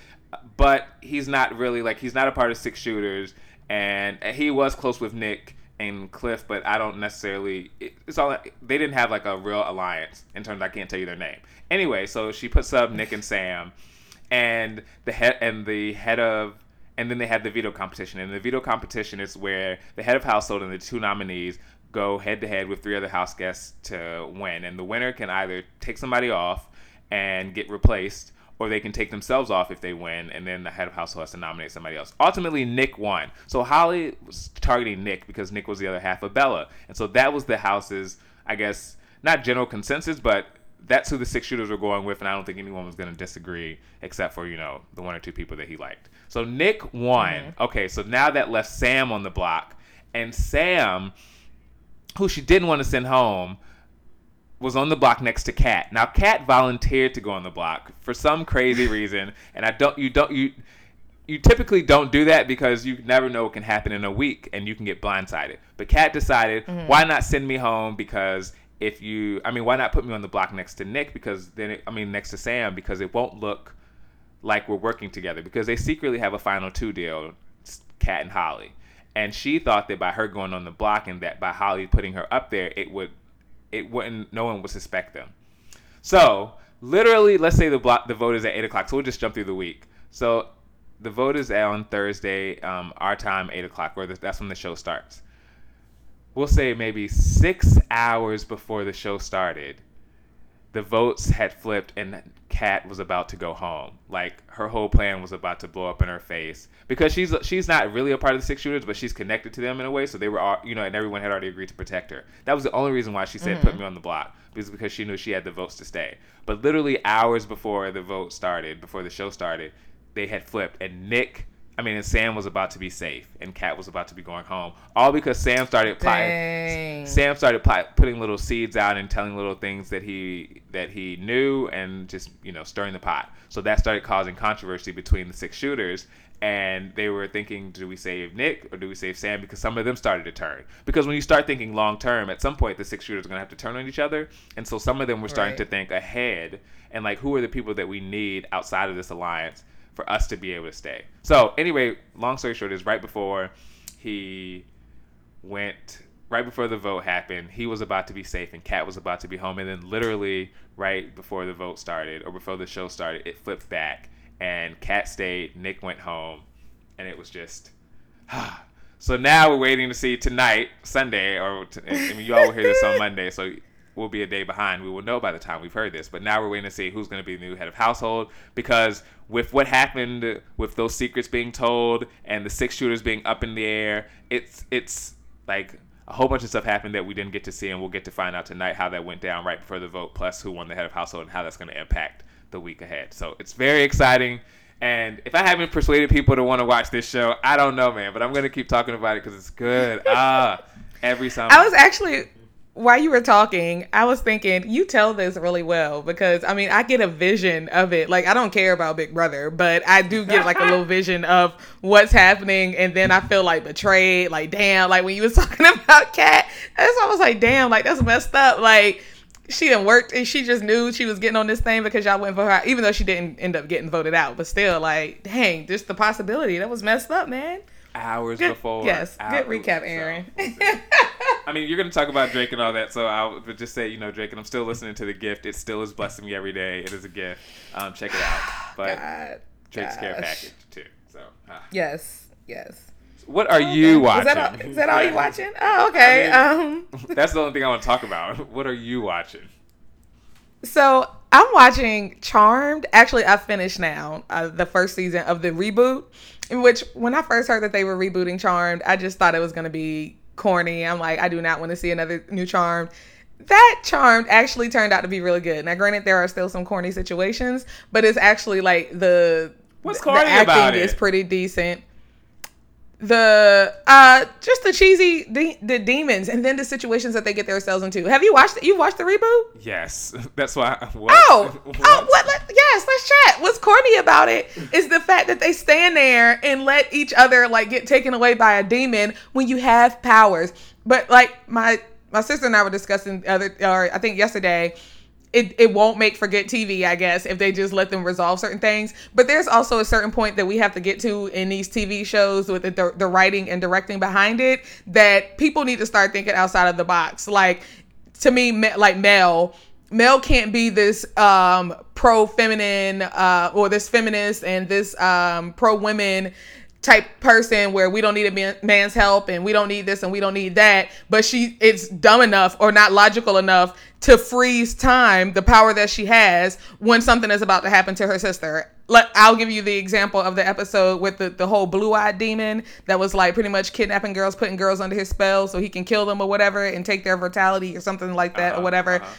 but he's not really like he's not a part of six shooters. And he was close with Nick and Cliff, but I don't necessarily. It's all they didn't have like a real alliance in terms. I can't tell you their name. Anyway, so she puts up Nick and Sam, and the head and the head of and then they have the veto competition. And the veto competition is where the head of household and the two nominees go head to head with three other house guests to win. And the winner can either take somebody off and get replaced or they can take themselves off if they win and then the head of household has to nominate somebody else. Ultimately nick won. So holly was targeting nick because nick was the other half of bella. And so that was the house's i guess not general consensus but that's who the six shooters were going with, and I don't think anyone was going to disagree except for you know the one or two people that he liked. So Nick won. Mm-hmm. Okay, so now that left Sam on the block, and Sam, who she didn't want to send home, was on the block next to Kat. Now Kat volunteered to go on the block for some crazy *laughs* reason, and I don't you don't you you typically don't do that because you never know what can happen in a week and you can get blindsided. But Kat decided, mm-hmm. why not send me home because if you, I mean, why not put me on the block next to Nick? Because then, it, I mean, next to Sam, because it won't look like we're working together because they secretly have a final two deal, Kat and Holly. And she thought that by her going on the block and that by Holly putting her up there, it would, it wouldn't, no one would suspect them. So literally, let's say the block, the vote is at eight o'clock. So we'll just jump through the week. So the vote is on Thursday, um, our time, eight o'clock, where that's when the show starts we'll say maybe six hours before the show started, the votes had flipped and Kat was about to go home. Like her whole plan was about to blow up in her face because she's she's not really a part of the six shooters, but she's connected to them in a way. So they were all you know, and everyone had already agreed to protect her. That was the only reason why she said mm-hmm. put me on the block because because she knew she had the votes to stay. But literally hours before the vote started, before the show started, they had flipped and Nick I mean, and Sam was about to be safe, and Kat was about to be going home, all because Sam started plotting. Sam started plot, putting little seeds out and telling little things that he that he knew, and just you know stirring the pot. So that started causing controversy between the six shooters, and they were thinking, do we save Nick or do we save Sam? Because some of them started to turn. Because when you start thinking long term, at some point the six shooters are gonna have to turn on each other, and so some of them were starting right. to think ahead and like who are the people that we need outside of this alliance for us to be able to stay. So anyway, long story short is right before he went right before the vote happened, he was about to be safe and Kat was about to be home and then literally right before the vote started or before the show started, it flipped back and Kat stayed, Nick went home and it was just *sighs* so now we're waiting to see tonight, Sunday, or I mean, you all will hear this on *laughs* Monday, so we'll be a day behind. We will know by the time we've heard this. But now we're waiting to see who's going to be the new head of household because with what happened with those secrets being told and the six shooters being up in the air, it's it's like a whole bunch of stuff happened that we didn't get to see, and we'll get to find out tonight how that went down right before the vote, plus who won the head of household and how that's going to impact the week ahead. So it's very exciting. And if I haven't persuaded people to want to watch this show, I don't know, man. But I'm going to keep talking about it because it's good. *laughs* Ah, every summer. I was actually while you were talking, I was thinking you tell this really well because I mean I get a vision of it. Like I don't care about Big Brother, but I do get like a little *laughs* vision of what's happening, and then I feel like betrayed. Like damn, like when you was *laughs* talking about Kat, that's I was like damn, like that's messed up. Like she didn't work and she just knew she was getting on this thing because y'all went for her, even though she didn't end up getting voted out. But still, like dang, just the possibility that was messed up, man hours good, before. Yes, hours, good recap, Aaron. So, *laughs* *laughs* I mean, you're going to talk about Drake and all that, so I'll just say, you know, Drake, and I'm still listening to the gift. It still is blessing me every day. It is a gift. Um, check it out. *sighs* But God, Drake's gosh. care package too. So ah. yes, yes. What are okay. you watching? Is that all, is that all you watching? *laughs* Oh, okay. I mean, um, that's the only thing I want to talk about. What are you watching? So I'm watching Charmed. Actually, I finished now uh, the first season of the reboot. In which, when I first heard that they were rebooting Charmed, I just thought it was going to be corny. I'm like, I do not want to see another new Charmed. That Charmed actually turned out to be really good. Now, granted, there are still some corny situations, but it's actually like the What's the corny acting about is it? pretty decent. The uh, just the cheesy de- the demons, and then the situations that they get themselves into. Have you watched? You watched the reboot? Yes, *laughs* that's why. *laughs* What? Oh, What? *laughs* oh, what? Let, yes, let's chat. What's corny about it is the fact that they stand there and let each other like get taken away by a demon when you have powers. But like my my sister and I were discussing the other, or I think yesterday. It, it won't make for good TV, I guess, if they just let them resolve certain things. But there's also a certain point that we have to get to in these TV shows with the, the writing and directing behind it that people need to start thinking outside of the box. Like, to me, like Mel, Mel can't be this um, pro feminine uh, or this feminist and this um, pro women type person where we don't need a man's help and we don't need this and we don't need that but she it's dumb enough or not logical enough to freeze time the power that she has when something is about to happen to her sister let I'll give you the example of the episode with the, the whole blue-eyed demon that was like pretty much kidnapping girls putting girls under his spell so he can kill them or whatever and take their vitality or something like that or Uh-huh, whatever uh-huh.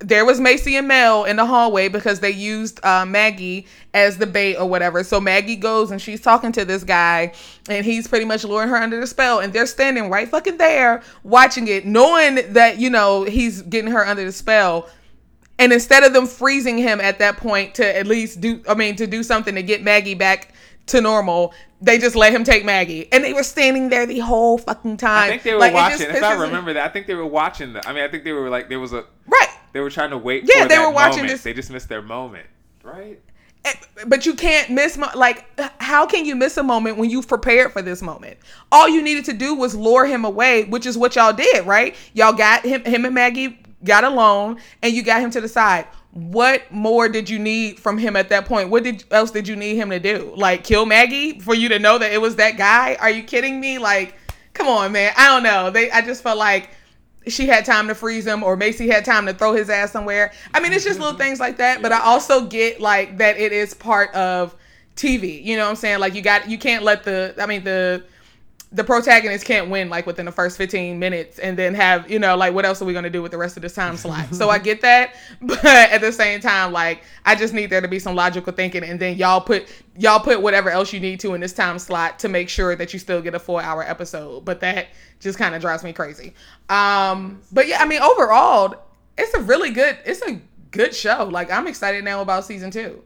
There was Macy and Mel in the hallway because they used uh, Maggie as the bait or whatever. So Maggie goes and she's talking to this guy, and he's pretty much luring her under the spell. And they're standing right fucking there watching it, knowing that you know he's getting her under the spell. And instead of them freezing him at that point to at least do, I mean, to do something to get Maggie back to normal, they just let him take Maggie. And they were standing there the whole fucking time. I think they were Like, watching. If I remember that, I think they were watching. The, I mean, I think they were like there was a. Right. They were trying to wait. Yeah, for they that were watching this- They just missed their moment, right? But you can't miss mo- like how can you miss a moment when you've prepared for this moment all you needed to do was lure him away which is what y'all did right y'all got him him and maggie got alone and you got him to the side what more did you need from him at that point? What did else did you need him to do? Like kill maggie for you to know that it was that guy? Are you kidding me? Like come on man. I don't know. They i just felt like she had time to freeze him or Macy had time to throw his ass somewhere. I mean, it's just little things like that, but I also get like that it is part of TV. You know what I'm saying? Like you got you can't let the I mean the the protagonist can't win like within the first 15 minutes and then have, you know, like what else are we going to do with the rest of this time slot? so I get that, *laughs* but at the same time like I just need there to be some logical thinking and then y'all put y'all put whatever else you need to in this time slot to make sure that you still get a 4-hour episode. But that just kind of drives me crazy. Um but yeah, I mean overall it's a really good it's a good show. Like I'm excited now about season 2.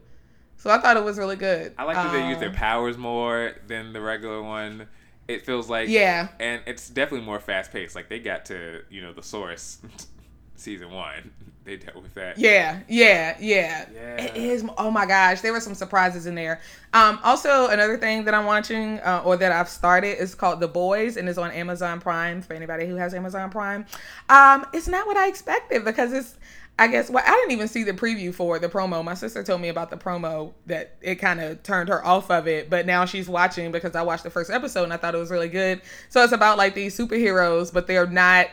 So I thought it was really good. I like that they use their Um, powers more than the regular one. It feels like Yeah. and it's definitely more fast paced. Like they got to you know the source, *laughs* season one. *laughs* They dealt with that. Yeah, yeah, yeah, Yeah. It is. Oh my gosh, there were some surprises in there. Um, also another thing that I'm watching uh, or that I've started is called The Boys and it's on Amazon Prime for anybody who has Amazon Prime. Um, it's not what I expected because it's. I guess well, I didn't even see the preview for the promo. My sister told me about the promo that it kind of turned her off of it, but now she's watching because I watched the first episode and I thought it was really good. So it's about like these superheroes, but they're not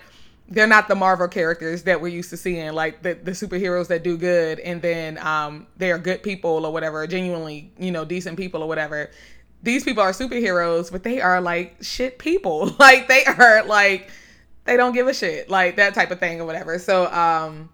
they're not the Marvel characters that we're used to seeing, like the, the superheroes that do good and then um, they are good people or whatever, genuinely, you know, decent people or whatever. These people are superheroes, but they are like shit people. *laughs* like they are like they don't give a shit, like that type of thing or whatever. So um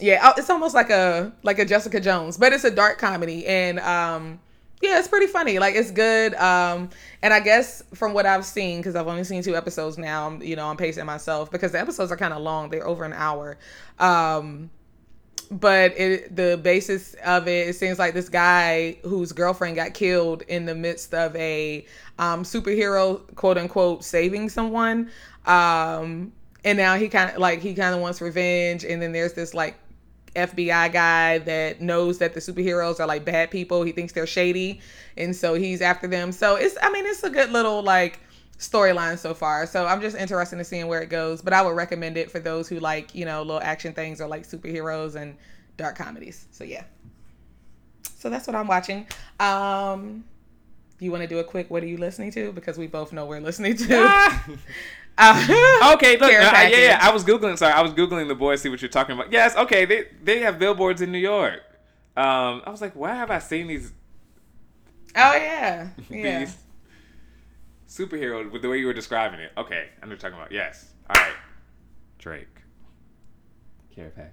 yeah, oh, it's almost like a like a Jessica Jones, but it's a dark comedy and um yeah, it's pretty funny. Like it's good. Um and I guess from what I've seen cuz I've only seen two episodes now, you know, I'm pacing myself because the episodes are kind of long. They're over an hour. Um but it the basis of it it seems like this guy whose girlfriend got killed in the midst of a um superhero quote unquote saving someone um and now he kind of like he kind of wants revenge and then there's this like FBI guy that knows that the superheroes are like bad people. He thinks they're shady, and so he's after them. So it's I mean it's a good little like storyline so far. So I'm just interested in seeing where it goes. But I would recommend it for those who like you know little action things or like superheroes and dark comedies. So yeah. So that's what I'm watching. Um, you want to do a quick? What are you listening to? Because we both know we're listening to. *laughs* Uh, *laughs* Okay, look, I- yeah, yeah. I was googling. Sorry, I was googling the boys. See what you're talking about. Yes, okay. They they have billboards in New York. Um, I was like, why have I seen these Oh yeah, *laughs* yeah. these superhero with the way you were describing it? Okay, I know what you're talking about. Yes. All right. Drake. Care package.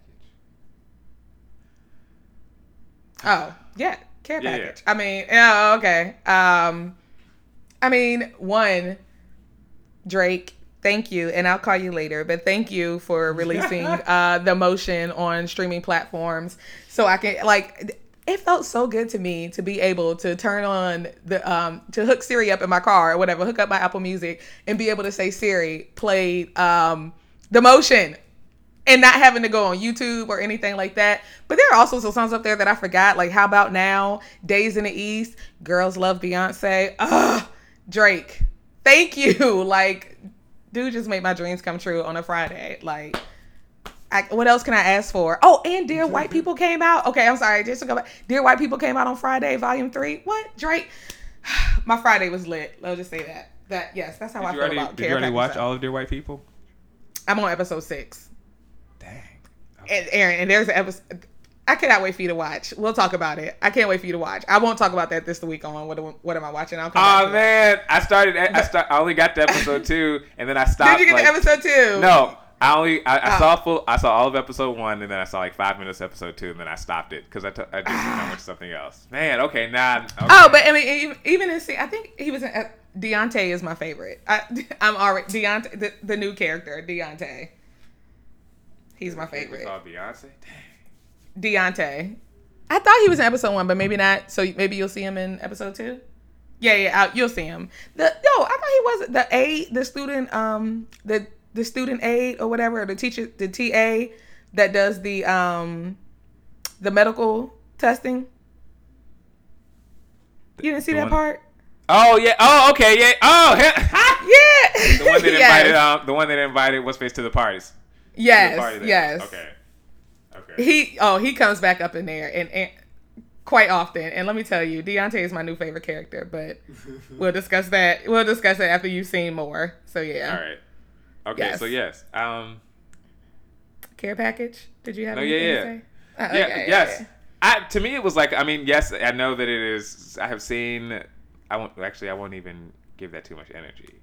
Oh yeah, care Yeah, yeah. package. I mean, yeah, okay. Um, I mean, one, Drake. Thank you, and I'll call you later. But thank you for *laughs* releasing uh, the motion on streaming platforms, so I can like. It felt so good to me to be able to turn on the um to hook Siri up in my car or whatever, hook up my Apple Music and be able to say Siri play um the motion and not having to go on YouTube or anything like that. But there are also some songs up there that I forgot, like How About Now, Days in the East, Girls Love Beyonce, Ugh, Drake. Thank you. *laughs* Like, dude just made my dreams come true on a Friday. Like, I, what else can I ask for? Oh, and Dear White People came out. Okay, I'm sorry. Just to go back. Dear White People came out on Friday, Volume Three. What Drake? *sighs* My Friday was lit. Let's just say that. That yes, that's how I Did you feel already, about. did you already watch all of Dear White People? I'm on episode six. Dang. And Aaron, and there's an episode. I cannot wait for you to watch. We'll talk about it. I can't wait for you to watch. I won't talk about that this week on what am- what am I watching? I'll come Oh man, I started. I start. I only got to episode two, and then I stopped. *laughs* Did you get like, to episode two? No, I only I, I Oh. saw full. I saw all of episode one, and then I saw like five minutes of episode two, and then I stopped it because I t- I just I went to something else. Man, okay, nah. Okay. Oh, but I mean, even, even in see, I think he was in. Uh, D'Unte is my favorite. I, *laughs* I'm already D'Unte, the, the new character, D'Unte. He's my favorite. called Beyonce. Dang. D'Unte. I thought he was in episode one, but maybe not. So maybe you'll see him in episode two. Yeah, yeah, uh, you'll see him. The no, I thought he was the aide, the student, um, the the student aide or whatever, the teacher, the TA that does the um, the medical testing. You didn't see that one- part? Oh yeah. Oh okay. Yeah. Oh. *laughs* yeah. Yeah. the one that *laughs* Yes. invited. Um. The one that invited what's face to the parties. To the Yes. party. Yes. Okay. Okay. He oh he comes back up in there and, and quite often. And let me tell you, D'Unte is my new favorite character. But *laughs* we'll discuss that. We'll discuss that after you've seen more. So yeah. All right. Okay. Yes. So yes. Um. Care package. Did you have No, anything yeah, to yeah. say? Uh, Yeah. okay, yes. okay. I to me it was like I mean yes I know that it is I have seen I won't actually I won't even give that too much energy.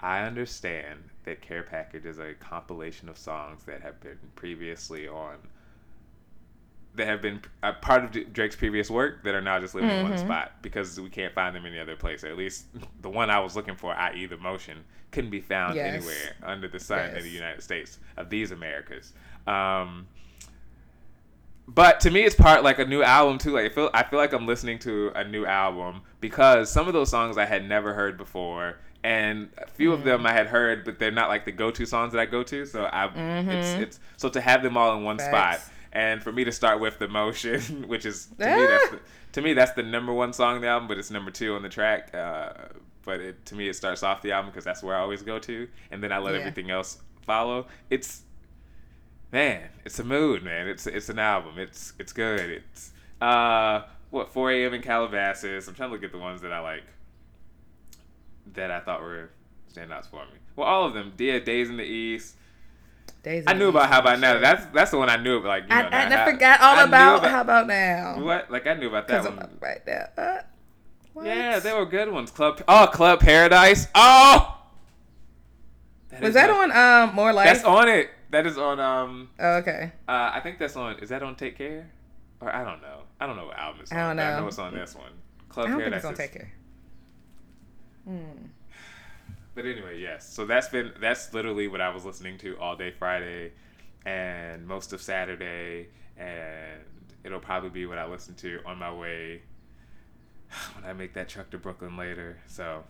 I understand that Care Package is a compilation of songs that have been previously on that have been a part of Drake's previous work that are now just living in one Mhm. spot because we can't find them any other place. Or at least *laughs* the one I was looking for, i.e., the motion, couldn't be found Yes. anywhere under the sun in the United States of these Americas. Um, but to me, it's part like a new album too. Like I feel, I feel like I'm listening to a new album because some of those songs I had never heard before, and a few of Mm. them I had heard, but they're not like the go-to songs that I go to. So I, it's Mhm. it's so to have them all in one Facts. spot, and for me to start with the motion, *laughs* which is to me that's the, to me that's the number one song on the album, but it's number two on the track. Uh, but it, to me, it starts off the album because that's where I always go to, and then I let Yeah. everything else follow. It's man, it's a mood, man. It's it's an album. It's it's good. It's uh what 4 a.m. in Calabasas. I'm trying to look at the ones that I like that I thought were standouts for me. Well, all of them. Yeah, Days in the East. Days I knew about How About Now. That's that's the one I knew. Like you I, know, I, now, I forgot all I knew about, How About Now. what? Like I knew about that one. I'm right there. Uh? Yeah, they were good ones. Club. Oh, Club Paradise. Oh. Was that my- on um More Life? That's on it. That is on. Um. Oh, okay. Uh, I think that's on. Is that on Take Care? Or I don't know. I don't know what album it's on. I don't but I know. know it's on this one. I Club don't think Paradise. it's gonna is- take care. Hmm. But anyway, yes. So that's been that's literally what I was listening to all day Friday, and most of Saturday, and it'll probably be what I listen to on my way *sighs* when I make that truck to Brooklyn later. So.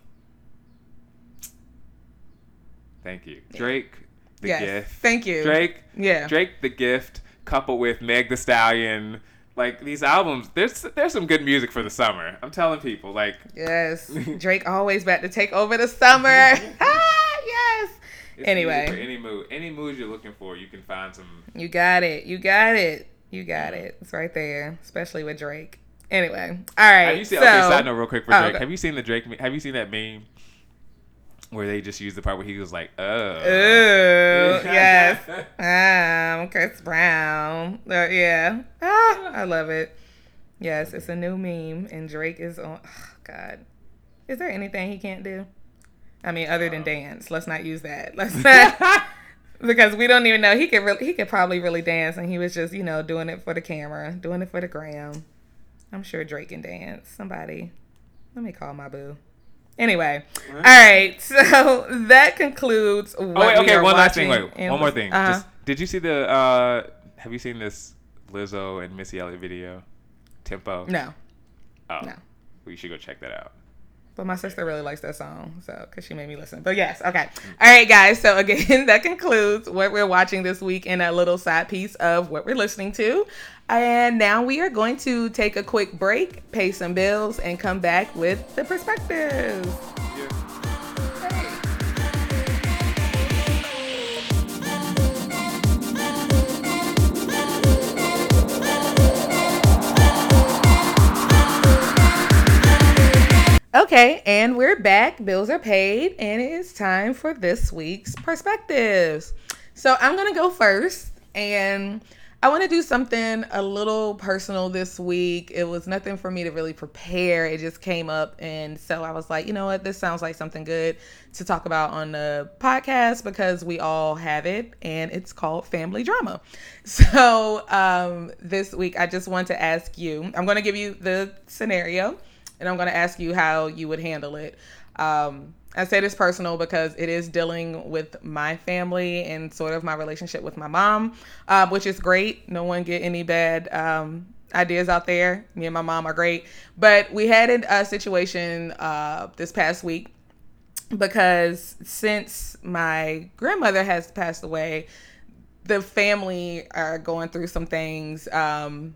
Thank you, Drake. The yes. gift. Thank you. Drake. Yeah. Drake the Gift coupled with Meg the Stallion. Like these albums, there's there's some good music for the summer. I'm telling people, like Yes. *laughs* Drake always back to take over the summer. *laughs* *laughs* ah, yes. it's Anyway. any mood, any mood you're looking for, you can find some. You got it. You got it. You got it. It's right there, especially with Drake. Anyway, all right. Have you seen? so, okay, side note, real quick for Oh, Drake. okay. Have you seen the Drake? Have you seen that meme where they just used the part where he was like, "Oh, Ooh, *laughs* yes, um, Chris Brown, uh, yeah, ah, I love it. Yes, it's a new meme, and Drake is on. Oh, God, is there anything he can't do? I mean, other than dance. Let's not use that. *laughs* Let's not, *laughs* because we don't even know he could. Really, he could probably really dance, and he was just, you know, doing it for the camera, doing it for the gram. I'm sure Drake can dance. Somebody, let me call my boo. Anyway, all right. *laughs* So that concludes. What oh wait, we okay. One last thing. Wait, one more thing. Uh-huh. Just, did you see the? uh Have you seen this Lizzo and Missy Elliott video? Tempo. no, Oh, no. well, you should go check that out. But my sister really likes that song, so because she made me listen. But yes, okay. All right, guys. So again, *laughs* that concludes what we're watching this week in a little side piece of what we're listening to. And now we are going to take a quick break, pay some bills, and come back with the perspectives. Okay, and we're back. Bills are paid, and it is time for this week's perspectives. So I'm gonna go first, and I want to do something a little personal this week. It was nothing for me to really prepare. It just came up, and so I was like, you know what, this sounds like something good to talk about on the podcast because we all have it, and it's called family drama. *laughs* So um, this week, I just want to ask you. I'm gonna give you the scenario and I'm going to ask you how you would handle it. Um, I say this personal because it is dealing with my family and sort of my relationship with my mom, uh, which is great. No one get any bad um, ideas out there. Me and my mom are great, but we had a situation uh, this past week because since my grandmother has passed away, the family are going through some things. Um,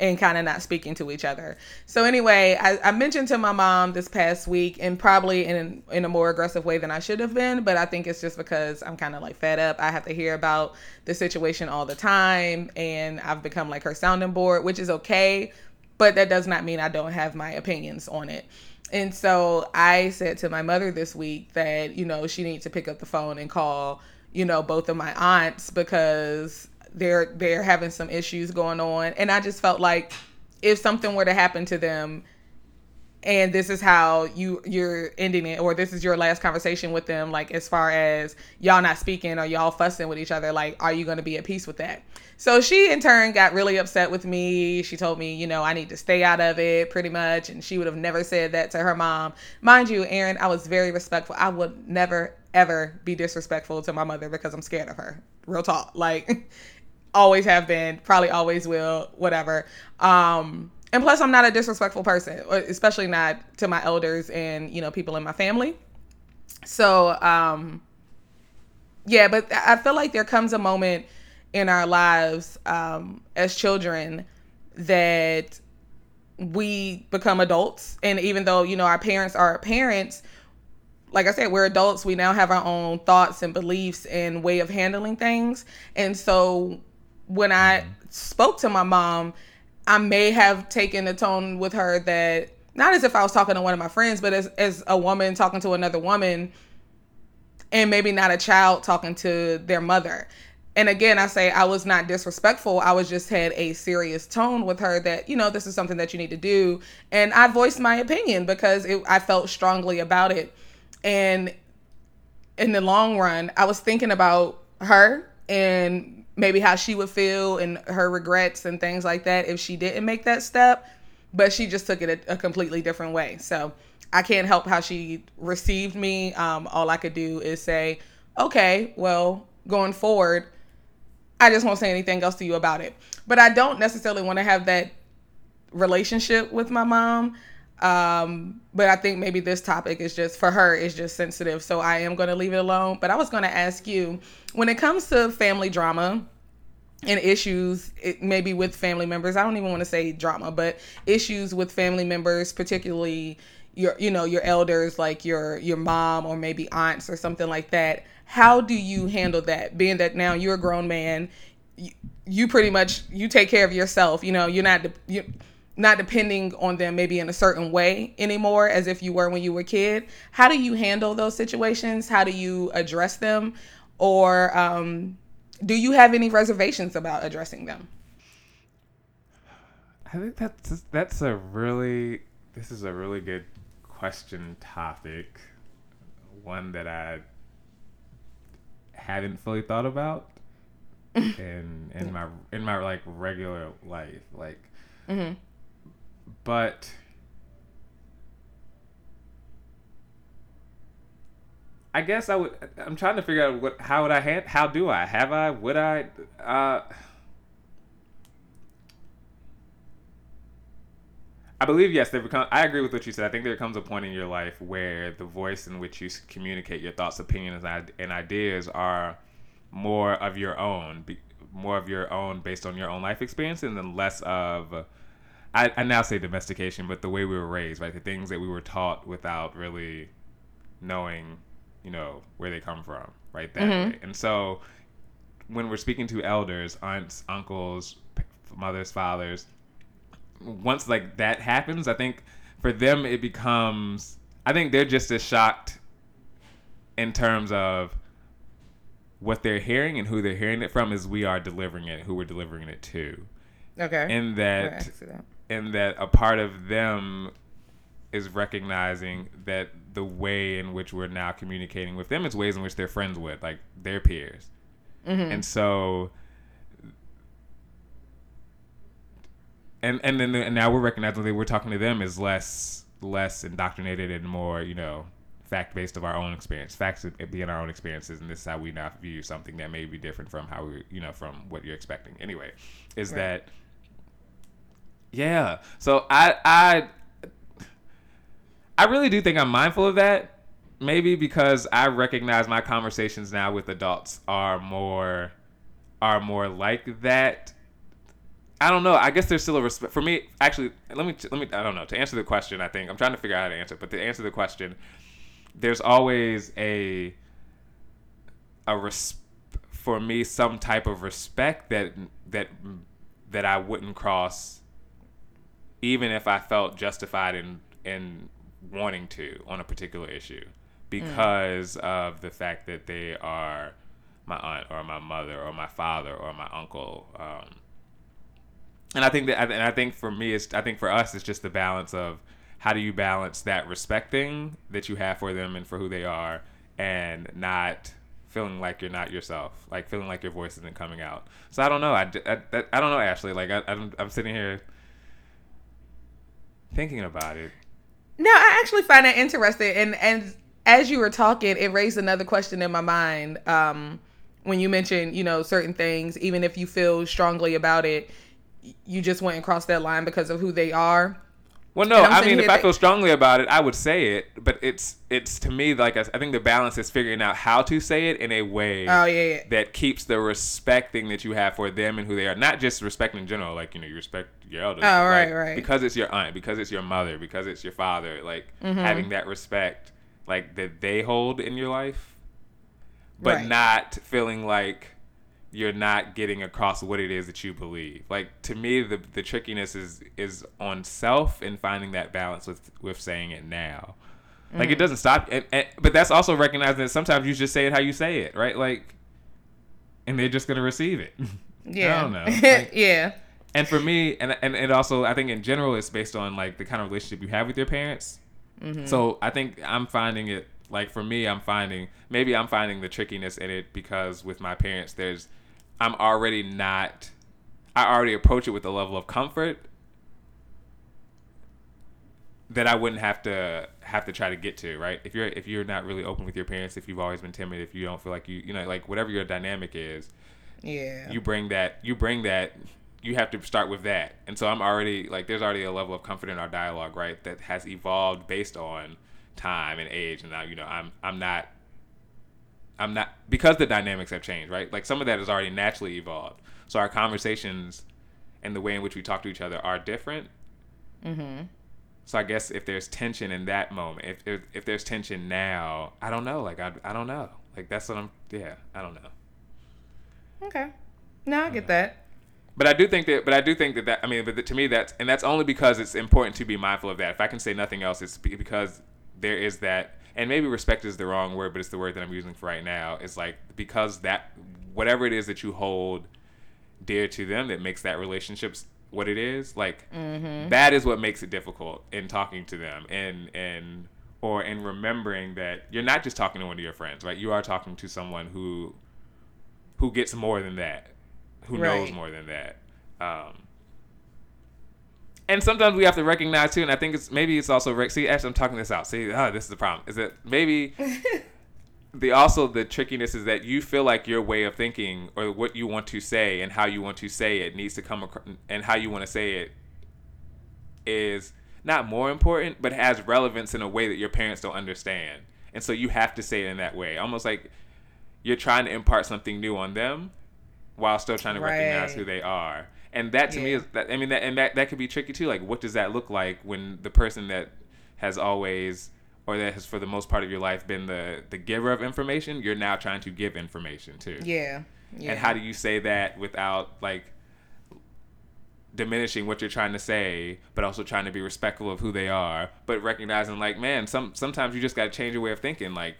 and kind of not speaking to each other. So anyway, I, I, mentioned to my mom this past week, and probably in in a more aggressive way than I should have been. But I think it's just because I'm kind of like fed up. I have to hear about the situation all the time, and I've become like her sounding board, which is okay. But that does not mean I don't have my opinions on it. And so I said to my mother this week that you know she needs to pick up the phone and call you know both of my aunts because they're they're having some issues going on. And i just felt like if something were to happen to them and this is how you you're ending it or this is your last conversation with them like as far as y'all not speaking or y'all fussing with each other like are you going to be at peace with that? So she in turn got really upset with me. She told me you know i need to stay out of it pretty much. And she would have never said that to her mom. Mind you aaron i was very respectful. I would never ever be disrespectful to my mother because i'm scared of her. Real talk. Like *laughs* always have been probably always will whatever um and plus i'm not a disrespectful person especially not to my elders and you know people in my family so um yeah but i feel like there comes a moment in our lives um as children that we become adults and even though you know our parents are our parents like I said, we're adults. We now have our own thoughts and beliefs and way of handling things. And so when I mm-hmm. spoke to my mom, I may have taken the tone with her that not as if I was talking to one of my friends, but as, as a woman talking to another woman, and maybe not a child talking to their mother. And again, I say I was not disrespectful. I was just had a serious tone with her that, you know, this is something that you need to do. And I voiced my opinion because it, I felt strongly about it. And in the long run, I was thinking about her and maybe how she would feel and her regrets and things like that if she didn't make that step. But she just took it a, a completely different way. So I can't help how she received me. Um, all I could do is say, okay, well, going forward, I just won't say anything else to you about it. But I don't necessarily want to have that relationship with my mom. Um, but I think maybe this topic is just for her is just sensitive, so I am going to leave it alone. But I was going to ask you, when it comes to family drama and issues, it, maybe with family members, I don't even want to say drama, but issues with family members, particularly your, you know, your elders, like your your mom or maybe aunts or something like that. How do you handle that? Being that now you're a grown man, you, you pretty much you take care of yourself. You know, you're not you not depending on them maybe in a certain way anymore as if you were when you were a kid. How do you handle those situations? How do you address them? Or um, do you have any reservations about addressing them? I think that's that's a really this is a really good question topic, one that I hadn't fully thought about *laughs* in in my in my like regular life, like. Mm-hmm. But I guess I would. I'm trying to figure out what. How would I hand? How do I? Have I? Would I? Uh, I believe yes. There become. I agree with what you said. I think there comes a point in your life where the voice in which you communicate your thoughts, opinions, and ideas are more of your own, more of your own based on your own life experience, and then less of. I, I now say domestication, but the way we were raised, right? The things that we were taught without really knowing, you know, where they come from, right? That mm-hmm. way. And so when we're speaking to elders, aunts, uncles, mothers, fathers, once like that happens, I think for them it becomes I think they're just as shocked in terms of what they're hearing and who they're hearing it from as we are delivering it, who we're delivering it to. Okay. In that, that, in that a part of them is recognizing that the way in which we're now communicating with them is ways in which they're friends with, like their peers. Mm-hmm. And so and and then and now we're recognizing that we're talking to them is less less indoctrinated and more you know fact based of our own experience facts being our own experiences and this is how we now view something that may be different from how we you know from what you're expecting anyway is right. that yeah so i i i really do think i'm mindful of that maybe because i recognize my conversations now with adults are more are more like that I don't know. I guess there's still a respect for me. Actually, let me let me. I don't know. To answer the question, I think I'm trying to figure out how to answer. But to answer the question, there's always a a res- for me some type of respect that that that I wouldn't cross, even if I felt justified in in wanting to on a particular issue, because mm. of the fact that they are my aunt or my mother or my father or my uncle. Um, and I think that, and I think for me, it's I think for us, it's just the balance of how do you balance that respecting that you have for them and for who they are, and not feeling like you're not yourself, like feeling like your voice isn't coming out. So I don't know. I, I, I don't know, Ashley. Like I, I'm, I'm sitting here thinking about it. No, I actually find that interesting, and and as you were talking, it raised another question in my mind. Um, when you mentioned, you know, certain things, even if you feel strongly about it, you just went and crossed that line because of who they are. Well, no, I mean, if I feel strongly about it, I would say it, but it's it's to me like I, I, think the balance is figuring out how to say it in a way oh, yeah, yeah. that keeps the respecting that you have for them and who they are, not just respect in general, like you know you respect your elders. Oh, right, right. Because it's your aunt, because it's your mother, because it's your father, like mm-hmm. having that respect, like that they hold in your life, but right. not feeling like you're not getting across what it is that you believe. Like to me, the the trickiness is is on self and finding that balance with with saying it now. Like mm. it doesn't stop, and, and, but that's also recognizing that sometimes you just say it how you say it, right? Like, and they're just gonna receive it. *laughs* Yeah, I don't know. *laughs* Like, yeah. And for me, and and it also, I think in general, it's based on like the kind of relationship you have with your parents. Mm-hmm. So I think I'm finding it like for me, I'm finding maybe I'm finding the trickiness in it because with my parents, there's I'm already not I already approach it with a level of comfort that I wouldn't have to have to try to get to, right? If you're if you're not really open with your parents, if you've always been timid, if you don't feel like you you know like whatever your dynamic is, yeah, you bring that you bring that you have to start with that. And so I'm already like there's already a level of comfort in our dialogue, right? That has evolved based on time and age and now you know I'm I'm not I'm not because the dynamics have changed, right? Like some of that has already naturally evolved. So our conversations and the way in which we talk to each other are different. Mm-hmm. So I guess if there's tension in that moment, if, if if there's tension now, I don't know. Like I I don't know. Like that's what I'm. Yeah, I don't know. Okay. No, I, I get know. that. but I do think that, but I do think that that I mean, but to me that's and that's only because it's important to be mindful of that. If I can say nothing else, it's because there is that, and maybe respect is the wrong word, but it's the word that I'm using for right now. It's like because that whatever it is that you hold dear to them that makes that relationship what it is, like mm-hmm. that is what makes it difficult in talking to them and and or in remembering that you're not just talking to one of your friends, right? You are talking to someone who who gets more than that, who right. knows more than that. Um, and sometimes we have to recognize too, and I think it's maybe it's also see. Actually, I'm talking this out. See, oh, this is the problem. Is that maybe *laughs* the also the trickiness is that you feel like your way of thinking or what you want to say and how you want to say it needs to come across, and how you want to say it is not more important, but has relevance in a way that your parents don't understand. And so you have to say it in that way. Almost like you're trying to impart something new on them while still trying to right. recognize who they are. And that to yeah. me is that I mean that and that, that could be tricky too. Like what does that look like when the person that has always or that has for the most part of your life been the the giver of information, you're now trying to give information too. Yeah. yeah. And how do you say that without like diminishing what you're trying to say, but also trying to be respectful of who they are, but recognizing like, man, some sometimes you just got to change your way of thinking, like,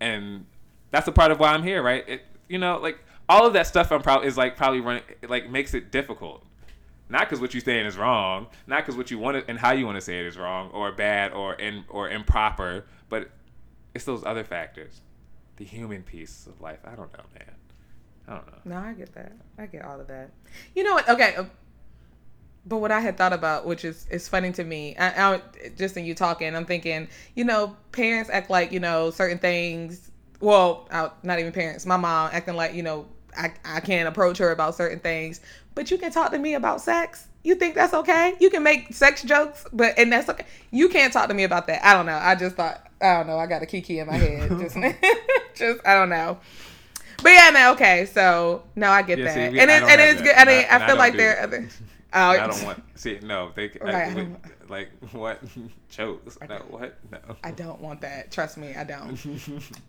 and that's a part of why I'm here, right? It, you know, like all of that stuff I'm probably is like probably running like makes it difficult. Not because what you're saying is wrong, not because what you want to, and how you want to say it is wrong or bad or in or improper, but it's those other factors, the human piece of life. I don't know, man. I don't know. No, I get that. I get all of that. You know what? Okay, uh, but what I had thought about, which is is funny to me, I, I, just in you talking, I'm thinking, you know, parents act like you know certain things. Well, not even parents. My mom acting like you know I I can't approach her about certain things, but you can talk to me about sex. You think that's okay? You can make sex jokes, but and that's okay. You can't talk to me about that. I don't know. I just thought I don't know. I got a kiki in my head. *laughs* just *laughs* just I don't know. But yeah, man. Okay, so no, I get yeah, that, see, we, and it, and it's good. I mean, I, I feel like there are other. Oh, I don't want see no they right. I, like *laughs* what? Jokes? No what? No. I *laughs* don't want that. Trust me I don't.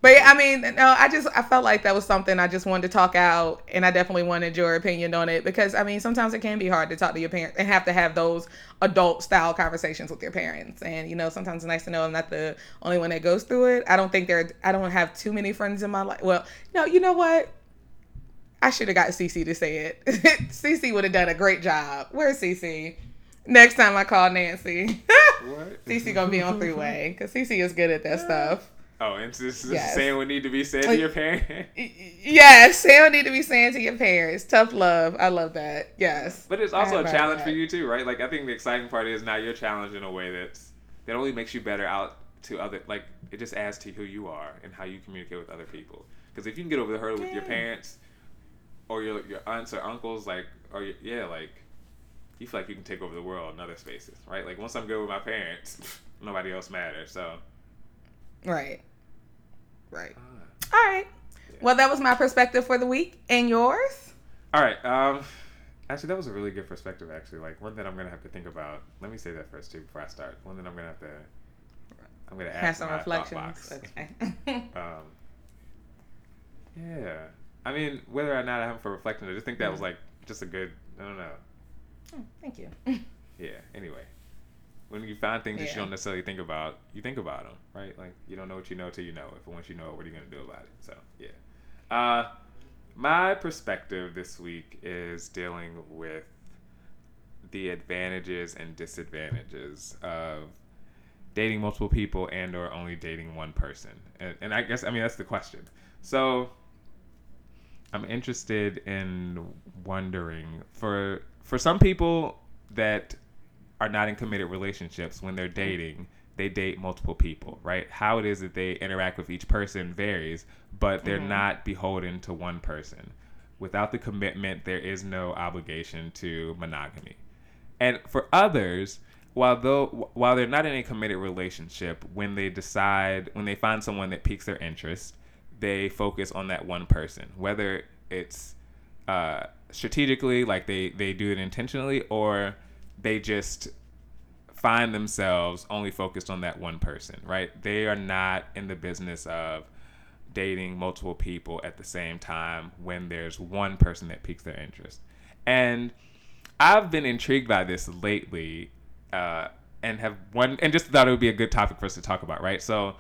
But yeah, I mean no I just I felt like that was something I just wanted to talk out and I definitely wanted your opinion on it because I mean sometimes it can be hard to talk to your parents and have to have those adult style conversations with your parents. And you know sometimes it's nice to know I'm not the only one that goes through it. I don't think there I don't have too many friends in my life well no you know what? I should have got Cece to say it. *laughs* Cece would have done a great job. Where's Cece? Next time I call Nancy. what? *laughs* Cece gonna be on three way because Cece is good at that stuff. Oh, and this is yes. saying what need to be said to your parents. *laughs* Yes, saying what need to be saying to your parents. Tough love. I love that. Yes. But it's also a challenge that. for you too, right? Like I think the exciting part is now you're challenged in a way that's that only makes you better out to other. Like it just adds to who you are and how you communicate with other people. Because if you can get over the hurdle yeah. with your parents or your your aunts or uncles, like, or your, yeah, like, you feel like you can take over the world in other spaces, right? Like once I'm good with my parents, *laughs* nobody else matters. So, right, right, uh, all right. Yeah. Well, that was my perspective for the week, and yours. All right. Um, actually, that was a really good perspective. Actually, like one that I'm gonna have to think about. Let me say that first too before I start. One that I'm gonna have to. I'm gonna ask some reflections. Okay. *laughs* um, yeah. I mean, whether or not I have for reflection, I just think that was like just a good. I don't know. Oh, thank you. *laughs* yeah. Anyway, when you find things yeah. that you don't necessarily think about, you think about them, right? Like you don't know what you know till you know it. But once you know it, what are you gonna do about it? So yeah. Uh, my perspective this week is dealing with the advantages and disadvantages of dating multiple people and or only dating one person. And, and I guess I mean that's the question. So I'm interested in wondering for for some people that are not in committed relationships when they're dating they date multiple people right? How it is that they interact with each person varies but they're mm-hmm. not beholden to one person. Without the commitment there is no obligation to monogamy. And for others while though while they're not in a committed relationship when they decide when they find someone that piques their interest they focus on that one person, whether it's uh, strategically, like they they do it intentionally, or they just find themselves only focused on that one person. Right? They are not in the business of dating multiple people at the same time when there's one person that piques their interest. And I've been intrigued by this lately, uh, and have one and just thought it would be a good topic for us to talk about. Right, so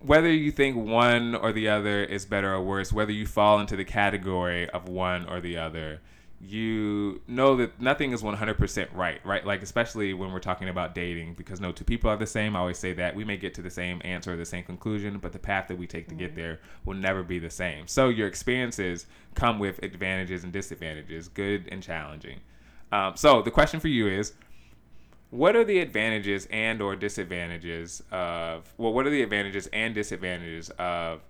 whether you think one or the other is better or worse, whether you fall into the category of one or the other, you know that nothing is 100% right, right? Like, especially when we're talking about dating, because no two people are the same. I always say that we may get to the same answer or the same conclusion, but the path that we take to get there will never be the same. So, your experiences come with advantages and disadvantages, good and challenging. Um, so, the question for you is what are the advantages and or disadvantages of well what are the advantages and disadvantages of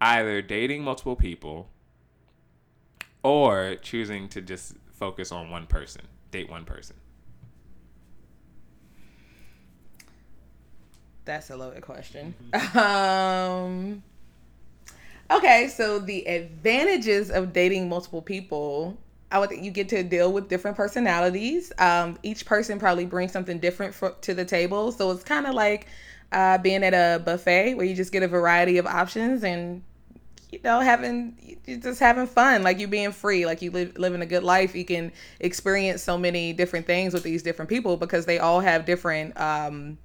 either dating multiple people or choosing to just focus on one person, date one person? That's a loaded question. Um, okay, so the advantages of dating multiple people, I would think you get to deal with different personalities. Um, each person probably brings something different for, to the table, so it's kind of like uh, being at a buffet where you just get a variety of options and you know having you just having fun. Like you being free. Like you live living a good life. You can experience so many different things with these different people because they all have different um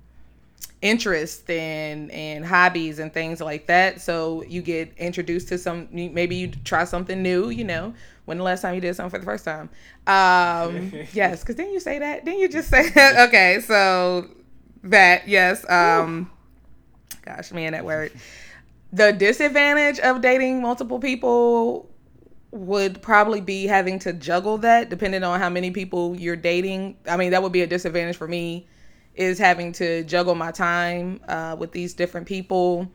interests and and hobbies and things like that. So you get introduced to some maybe you try something new you know when the last time you did something for the first time um *laughs* yes because didn't you say that didn't you just *laughs* say that okay so that yes um gosh man that word the disadvantage of dating multiple people would probably be having to juggle that depending on how many people you're dating. I mean, that would be a disadvantage for me is having to juggle my time uh, with these different people.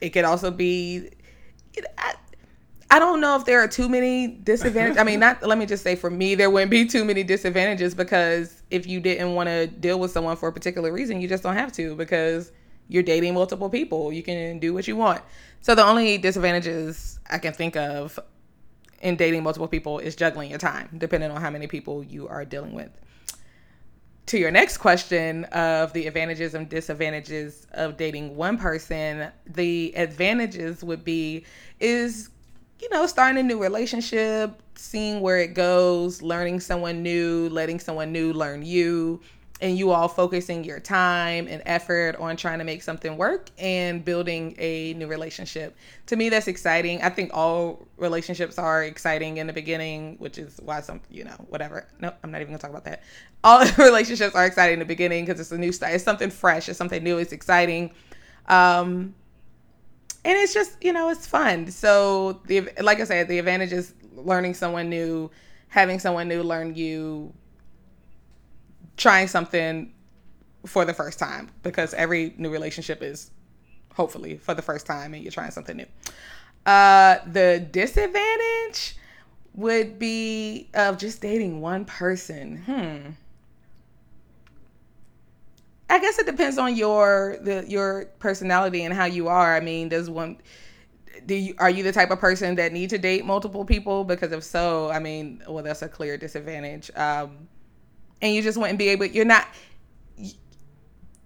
It could also be, I, I don't know if there are too many disadvantages. I mean, not let me just say for me, there wouldn't be too many disadvantages because if you didn't want to deal with someone for a particular reason, you just don't have to because you're dating multiple people. You can do what you want. So the only disadvantages I can think of in dating multiple people is juggling your time, depending on how many people you are dealing with. To your next question of the advantages and disadvantages of dating one person, the advantages would be is you know, starting a new relationship, seeing where it goes, learning someone new, letting someone new learn you, and you all focusing your time and effort on trying to make something work and building a new relationship. To me, that's exciting. I think all relationships are exciting in the beginning, which is why some, you know, whatever. No, I'm not even gonna talk about that. *laughs* All *laughs* relationships are exciting in the beginning because it's a new start. It's something fresh. It's something new. It's exciting. Um, and it's just, you know, it's fun. So the, like I said, the advantage is learning someone new, having someone new learn you, trying something for the first time because every new relationship is hopefully for the first time and you're trying something new. Uh, the disadvantage would be of just dating one person. Hmm. I guess it depends on your the your personality and how you are. I mean, does one do you are you the type of person that need to date multiple people? Because if so, I mean, well, that's a clear disadvantage. Um, and you just wouldn't be able you're not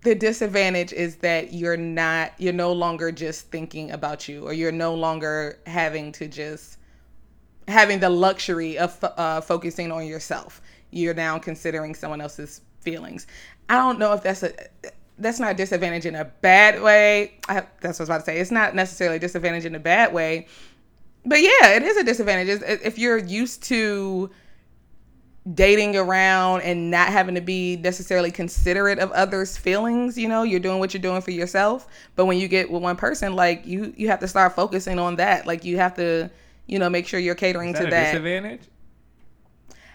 the disadvantage is that you're not you're no longer just thinking about you or you're no longer having to just having the luxury of uh, focusing on yourself you're now considering someone else's feelings i don't know if that's a that's not a disadvantage in a bad way I, that's what i was about to say it's not necessarily a disadvantage in a bad way but yeah it is a disadvantage if you're used to dating around and not having to be necessarily considerate of others' feelings. You know, you're doing what you're doing for yourself. But when you get with one person, like you, you have to start focusing on that. Like you have to, you know, make sure you're catering that to that. Disadvantage.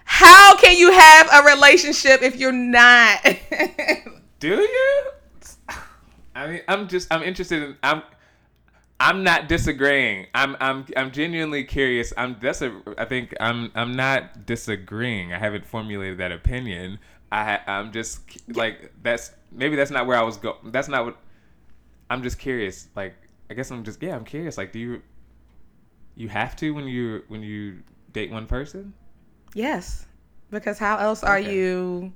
How can you have a relationship if you're not? *laughs* Do you? I mean, I'm just I'm interested in I'm I'm not disagreeing. I'm I'm I'm genuinely curious. I'm that's a I think I'm I'm not disagreeing. I haven't formulated that opinion. I I'm just like that's maybe that's not where I was go. That's not what I'm just curious. Like I guess I'm just yeah, I'm curious. Like do you you have to when you when you date one person? Yes. Because how else are okay. you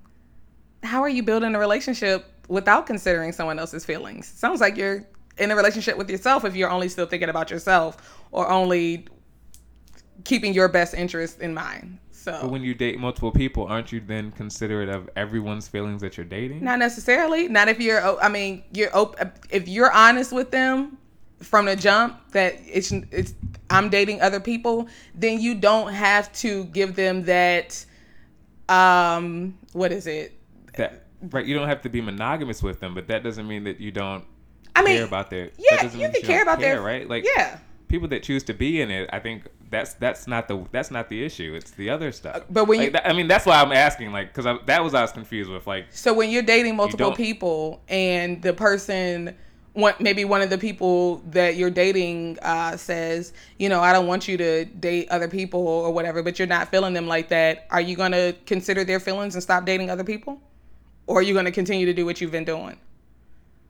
how are you building a relationship without considering someone else's feelings? Sounds like you're in a relationship with yourself if you're only still thinking about yourself or only keeping your best interest in mind. So But when you date multiple people, aren't you then considerate of everyone's feelings that you're dating? Not necessarily. Not if you're. I mean, you're. op- If you're honest with them from the jump that it's it's I'm dating other people, then you don't have to give them that. Um, what is it? That right, you don't have to be monogamous with them, but that doesn't mean that you don't I mean, care about their. that yeah, you mean can that care about their right. Like yeah. people that choose to be in it, I think that's that's not the that's not the issue. It's the other stuff. but when Like, you- that- I mean, that's why I'm asking, like, because that was I was confused with, like, So when you're dating multiple don't- people and the person one maybe one of the people that you're dating uh, says, you know, I don't want you to date other people or whatever, but you're not feeling them like that. Are you going to consider their feelings and stop dating other people? Or are you going to continue to do what you've been doing?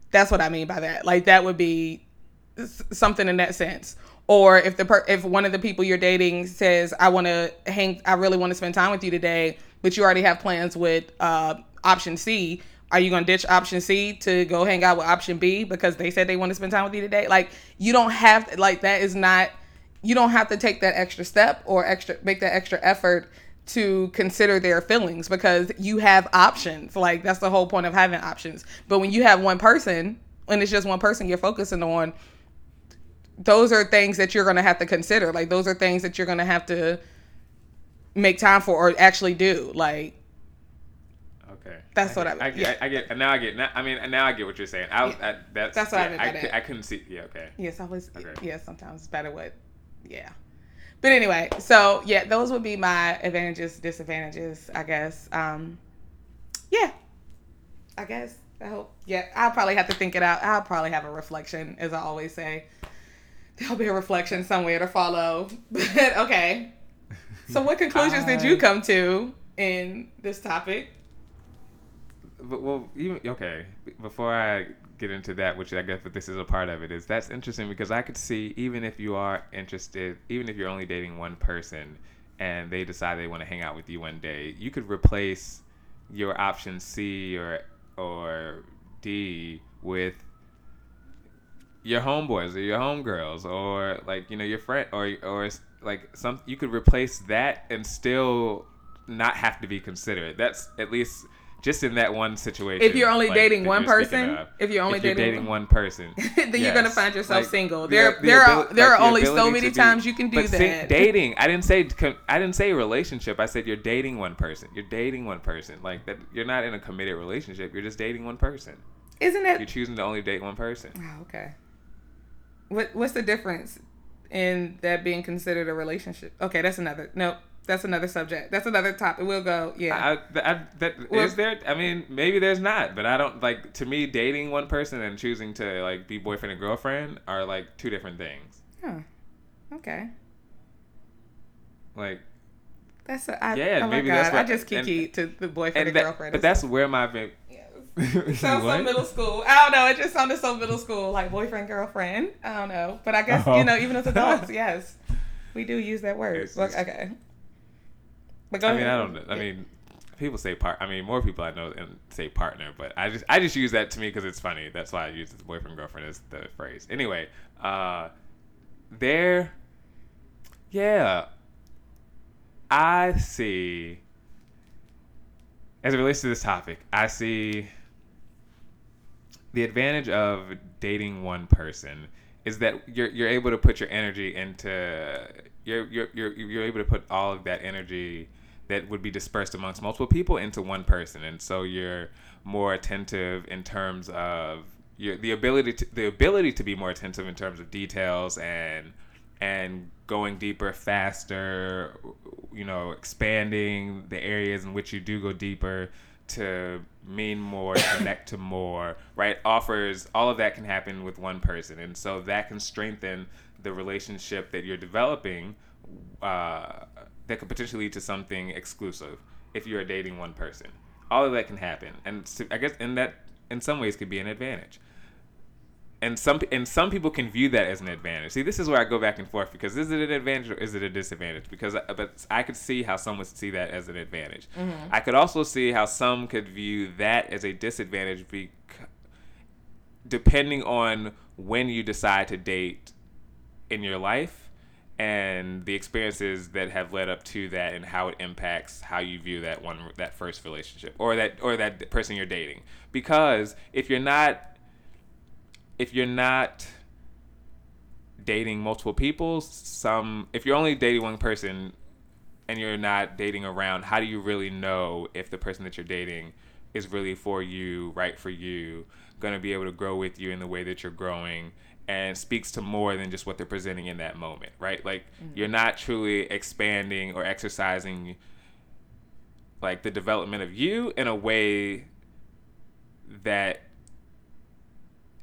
That's what I mean by that. Like that would be something in that sense. Or if the per- if one of the people you're dating says, "I want to hang, I really want to spend time with you today," but you already have plans with uh, option C, are you going to ditch option C to go hang out with option B because they said they want to spend time with you today? Like you don't have like that is not you don't have to take that extra step or extra make that extra effort to consider their feelings because you have options. Like that's the whole point of having options. But when you have one person and it's just one person you're focusing on, those are things that you're going to have to consider. Like those are things that you're going to have to make time for or actually do. Like okay, That's what get- I- I, get, yeah. I, get. Now I get. Now, I mean, now I get what you're saying. I, I that's That's what I yeah, meant by I, that. I couldn't see. Yeah, okay. yes, always Okay. yeah, sometimes it's better what yeah. But anyway, so yeah, those would be my advantages, disadvantages, I guess. Um yeah. I guess. I hope. Yeah, I'll probably have to think it out. I'll probably have a reflection, as I always say. There'll be a reflection somewhere to follow. *laughs* But okay. So what *laughs* conclusions did you come to in this topic? But, well, even okay. Before I get into that, which I guess this is a part of it, is that's interesting because I could see even if you are interested, even if you're only dating one person, and they decide they want to hang out with you one day, you could replace your option C or or D with your homeboys or your homegirls or like you know your friend or or like some you could replace that and still not have to be considerate. That's at least just in that one situation. If you're only like, dating one you're person, of. if you're only If you're dating dating one- person, *laughs* then you're gonna find yourself Like, single. the- There, the there are there like, are only so many be- times you can do that. dating. I didn't say. I didn't say relationship. I said you're dating one person. You're dating one person. Like that. You're not in a committed relationship. You're just dating one person. Isn't it? You're choosing to only date one person. Oh, okay. What What's the difference in that being considered a relationship? Okay, that's another. Nope, that's another subject. That's another topic. We'll go. Yeah. I, I, that is Well- there. I mean, maybe there's not, but I don't like. To me, dating one person and choosing to like be boyfriend and girlfriend are like two different things. huh. Okay. Like, That's a, I, Yeah, oh my maybe God, that's I just kiki and- to the boyfriend and and, that, girlfriend. but that's where my. va- *laughs* Sounds so What? middle school. I don't know. It just sounded so middle school, like boyfriend, girlfriend. I don't know. But I guess, Oh. you know, even as adults, *laughs* yes, we do use that word. Just- okay. But go I mean, ahead. I don't. know. I mean, people say part. I mean, more people I know and say partner, but I just I just use that to me because it's funny. That's why I use this boyfriend girlfriend as the phrase. Anyway, uh, there, yeah, I see. As it relates to this topic, I see the advantage of dating one person is that you're you're able to put your energy into you're you're you're, you're able to put all of that energy that would be dispersed amongst multiple people into one person. And so you're more attentive in terms of your the ability to the ability to be more attentive in terms of details and and going deeper faster you know expanding the areas in which you do go deeper to mean more *coughs* connect to more right? Offers all of that can happen with one person. And so that can strengthen the relationship that you're developing uh, that could potentially lead to something exclusive if you're dating one person all of that can happen and so i guess in that in some ways could be an advantage and some and some people can view that as an advantage. See, this is where I go back and forth because is it an advantage or is it a disadvantage? Because I, but I could see how some would see that as an advantage. Mm-hmm. I could also see how some could view that as a disadvantage, bec- depending on when you decide to date in your life and the experiences that have led up to that and how it impacts how you view that one that first relationship or that or that person you're dating. Because if you're not if you're not dating multiple people some if you're only dating one person and you're not dating around how do you really know if the person that you're dating is really for you right for you going to be able to grow with you in the way that you're growing and speaks to more than just what they're presenting in that moment, right? Like mm-hmm. you're not truly expanding or exercising like the development of you in a way that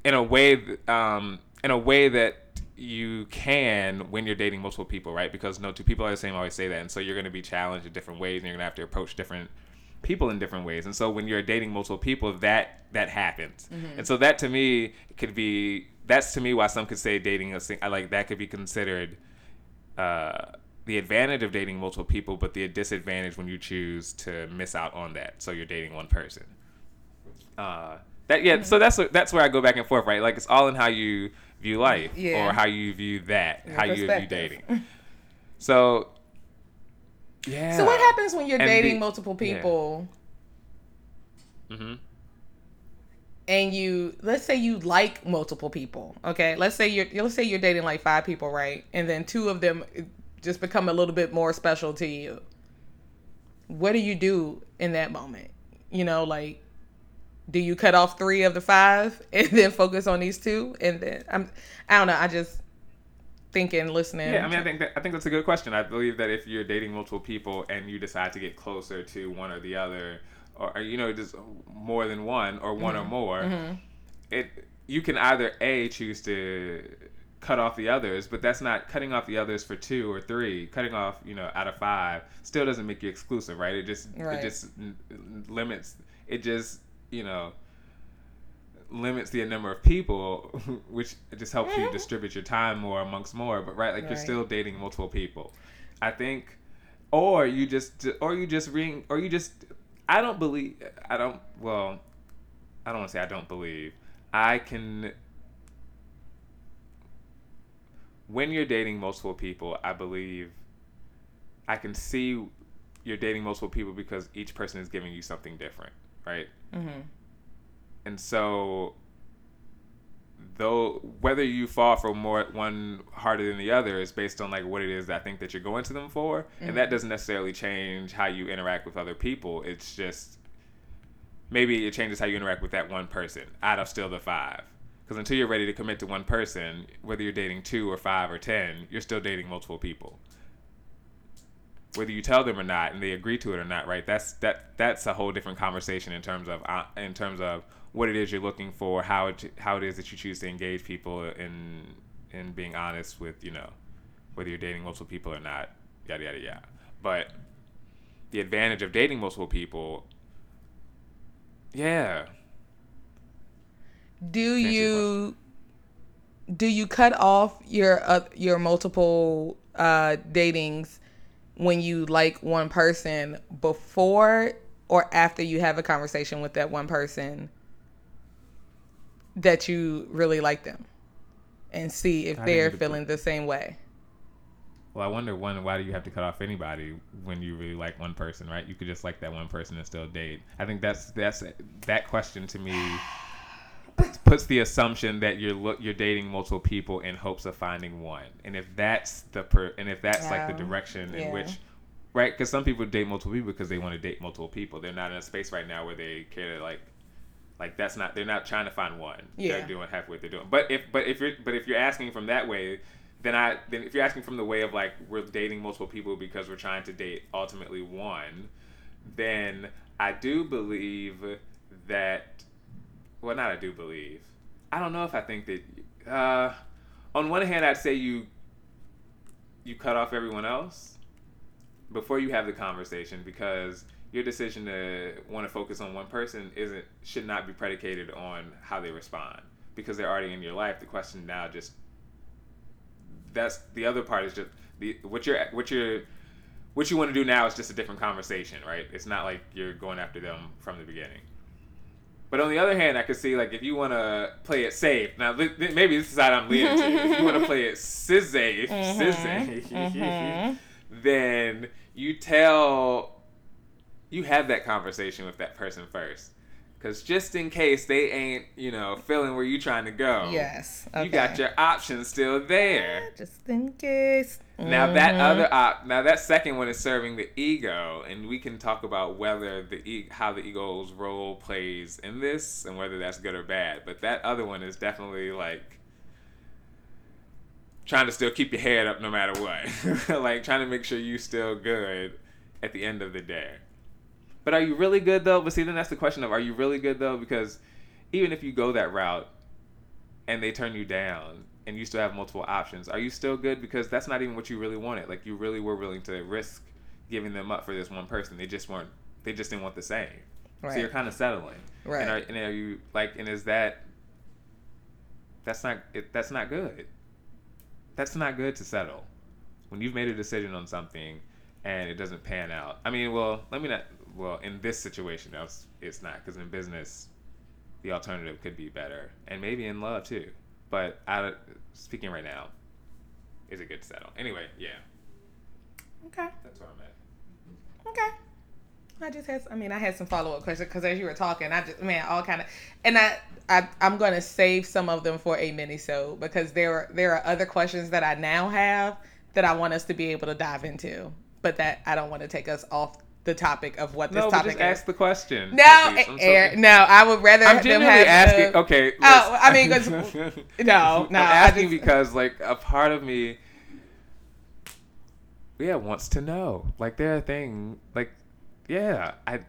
in a way um in a way that you can when you're dating multiple people, right? Because no two people are the same. I always say that, and so you're going to be challenged in different ways, and you're going to have to approach different people in different ways. And so when you're dating multiple people, that that happens. Mm-hmm. And so that to me could be that's to me why some could say dating a sing- like that could be considered uh, the advantage of dating multiple people, but the disadvantage when you choose to miss out on that. So you're dating one person. Uh, that yeah. Mm-hmm. So that's that's where I go back and forth, right? Like it's all in how you view life yeah. or how you view that, Your how you view dating. *laughs* So yeah. So what happens when you're and dating the, multiple people? Yeah. Mm-hmm. And you let's say you like multiple people, okay? Let's say you're let's say you're dating like five people, right? And then two of them just become a little bit more special to you. What do you do in that moment? You know, like do you cut off three of the five *laughs* and then focus on these two? And then I'm I don't know, I just thinking, listening. Yeah, I mean, I think that, I think that's a good question. I believe that if you're dating multiple people and you decide to get closer to one or the other, or you know, just more than one or one mm-hmm. or more, mm-hmm. it you can either a choose to cut off the others, but that's not cutting off the others for two or three. Cutting off, you know, out of five still doesn't make you exclusive, right? It just right. it just limits. It just you know limits the number of people, *laughs* which just helps you distribute your time more amongst more. But right, like right. you're still dating multiple people. I think, or you just, or you just ring, or you just. I don't believe. I don't. Well, I don't want to say I don't believe. I can. When you're dating multiple people, I believe. I can see you're dating multiple people because each person is giving you something different, right? Mm-hmm and so though whether you fall for more one harder than the other is based on like what it is that I think that you're going to them for, mm-hmm. and that mm-hmm. doesn't necessarily change how you interact with other people. It's just maybe it changes how you interact with that one person out of still the five. Because until you're ready to commit to one person, whether you're dating two or five or ten, you're still dating multiple people whether you tell them or not and they agree to it or not right that's that that's a whole different conversation in terms of uh, in terms of what it is you're looking for how it how it is that you choose to engage people in in being honest with you know whether you're dating multiple people or not yada yada yada. But the advantage of dating multiple people yeah. Do you do you cut off your uh, your multiple uh datings when you like one person before or after you have a conversation with that one person that you really like them and see if I they're feeling the same way. Well, I wonder one, why do you have to cut off anybody when you really like one person, right? You could just like that one person and still date. I think that's that's that question to me puts the assumption that you're look you're dating multiple people in hopes of finding one, and if that's the per and if that's yeah. like the direction yeah. in which, right? Because some people date multiple people because they want to date multiple people. They're not in a space right now where they care to like, like that's not they're not trying to find one. Yeah. They're doing half what they're doing. But if but if you're but if you're asking from that way, then I then if you're asking from the way of like we're dating multiple people because we're trying to date ultimately one, then I do believe that well, not I do believe. I don't know if I think that. Uh, on one hand, I'd say you you cut off everyone else before you have the conversation because your decision to want to focus on one person isn't should not be predicated on how they respond because they're already in your life. The question now just that's the other part is just the what you're what you're what you want to do now is just a different conversation, right? It's not like you're going after them from the beginning. But on the other hand, I could see like if you want to play it safe. Now th- th- maybe this is side I'm leaning to. If you want to play it *laughs* safe, Mhm. *laughs* then you tell you have that conversation with that person first. Cause just in case they ain't, you know, feeling where you're trying to go, Yes. Okay. you got your options still there. Just in case. Now that Mhm. other op, now that second one is serving the ego, and we can talk about whether the e- how the ego's role plays in this, and whether that's good or bad. But that other one is definitely like trying to still keep your head up no matter what, *laughs* like trying to make sure you still good at the end of the day. But are you really good though? But see, then that's the question of are you really good though? Because even if you go that route and they turn you down and you still have multiple options, are you still good? Because that's not even what you really wanted. Like you really were willing to risk giving them up for this one person. They just weren't. They just didn't want the same. Right. So you're kind of settling. Right. And are, and are you like? And is that? That's not. It, that's not good. That's not good to settle. When you've made a decision on something and it doesn't pan out. I mean, well, let me not. Well, in this situation, else it's not because in business, the alternative could be better, and maybe in love too. But I, speaking right now, is a good settle? Anyway, yeah, Okay. that's where I'm at. Okay. I just had, I mean, I had some follow up questions because as you were talking, I just, man, all kind of, and I, I, I'm going to save some of them for a minisode because there are there are other questions that I now have that I want us to be able to dive into, but that I don't want to take us off the topic of what this No, topic just is. ask the question. no, least. I'm eh, so- no, I would rather I'm them genuinely have asking. the- okay. Oh, I mean, 'cause- *laughs* no, no, I'm asking just- because like a part of me, yeah, wants to know. Like there are things like, yeah, I.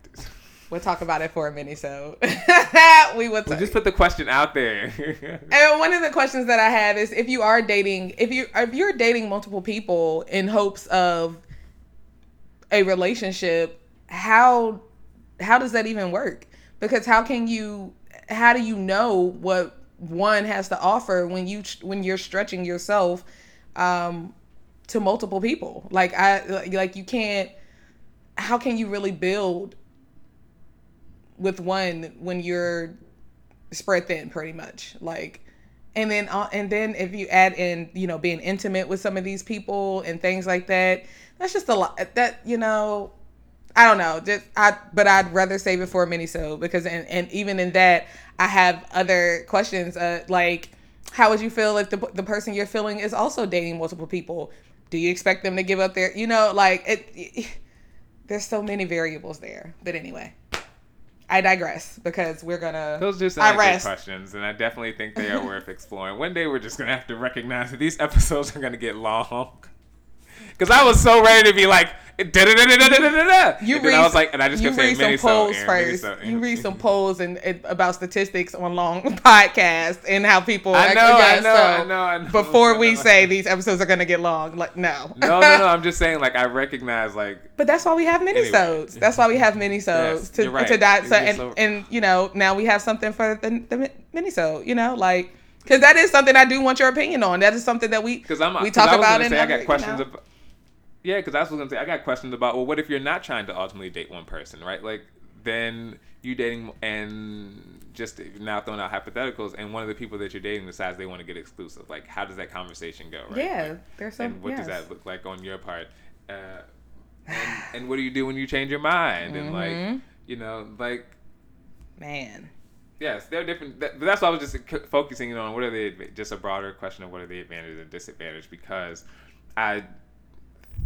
We'll talk about it for a minisode. *laughs* we would We just put the question out there. *laughs* And one of the questions that I have is if you are dating, if you if you're dating multiple people in hopes of a relationship, how how does that even work? Because how can you how do you know what one has to offer when you when you're stretching yourself um to multiple people? Like I like you can't how can you really build with one when you're spread thin pretty much like and then uh, and then if you add in you know being intimate with some of these people and things like that that's just a lot that you know i don't know just i but i'd rather save it for a minisode because and, and even in that i have other questions uh like how would you feel if the, the person you're feeling is also dating multiple people do you expect them to give up their you know like it *laughs* there's so many variables there but anyway I digress because we're gonna. Those just are questions, and I definitely think they are *laughs* worth exploring. One day we're just gonna have to recognize that these *laughs* episodes are gonna get long because I was so ready to be like. You and read, I was like, and I just kept saying, read some polls Aaron, first. You read some polls and, and, about statistics on long *laughs* podcasts and how people. I know, I know, so I know, I know, Before we say these episodes are going to get long, like no, no, no, no. *laughs* I'm just saying, like I recognize, like. But that's why we have minisodes. Anyway. That's why we have minisodes yes, to right. to dot. So, and, so... and you know now we have something for the the minisode. You know, like because that is something I do want your opinion on. That is something that we because I'm we talk about. and say, I got questions. You know. about, yeah, because that's what I was gonna say I got questions about. Well, what if you're not trying to ultimately date one person, right? Like then you dating and just now throwing out hypotheticals, and one of the people that you're dating decides they want to get exclusive. Like, how does that conversation go? Right? Yeah, Like, there's some. and what does that look like on your part? Uh, and, and what do you do when you change your mind? And like, Mhm. you know, like Man. Yes, they're different. That, that's why I was just focusing on what are the just a broader question of what are the advantages and disadvantages because I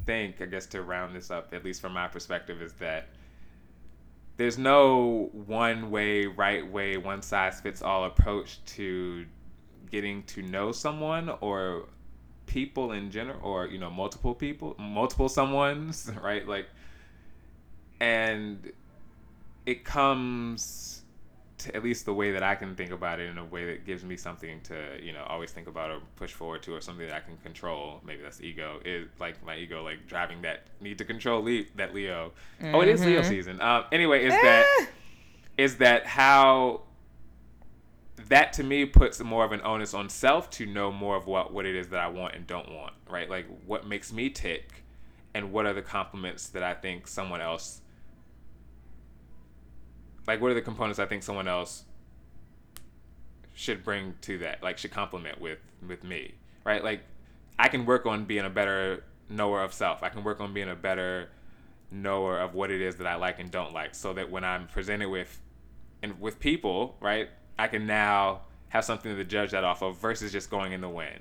think I guess to round this up, at least from my perspective, is that there's no one way, right way, one size fits all approach to getting to know someone or people in general, or you know, multiple people, multiple someone's, *laughs* right? Like, and it comes at least the way that I can think about it in a way that gives me something to, you know, always think about or push forward to or something that I can control. Maybe that's ego. Is like my ego like driving that need to control Le- that Leo. Oh, it is Leo Mhm. season. Um anyway, is that Eh. is that how that to me puts more of an onus on self to know more of what what it is that I want and don't want, right? Like what makes me tick and what are the compliments that I think someone else like what are the components I think someone else should bring to that, like should complement with with me, right? Like I can work on being a better knower of self. I can work on being a better knower of what it is that I like and don't like, so that when I'm presented with and with people, right, I can now have something to judge that off of versus just going in the wind.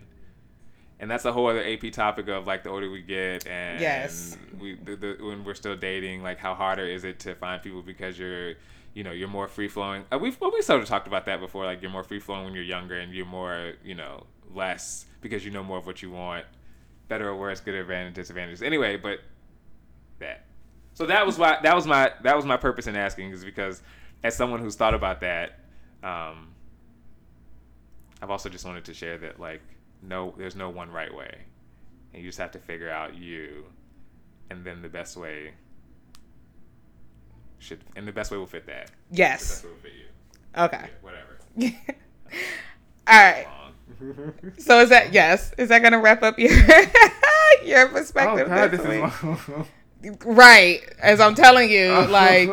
And that's a whole other AP topic of like the older we get and Yes. we the, the, when we're still dating, like how harder is it to find people because you're you know you're more free flowing. Uh, we've well, we sort of talked about that before. Like you're more free flowing when you're younger, and you're more you know less because you know more of what you want, better or worse, good advantage, disadvantages. Anyway, but that. So that was why that was my that was my purpose in asking is because as someone who's thought about that, um, I've also just wanted to share that like no, there's no one right way, and you just have to figure out you, and then the best way should and the best way will fit that. The Yes. best way will fit you. Okay. Yeah, whatever. *laughs* All right. *laughs* So is that yes? Is that gonna wrap up your *laughs* your oh perspective? God, this this week? is right. As I'm telling you, like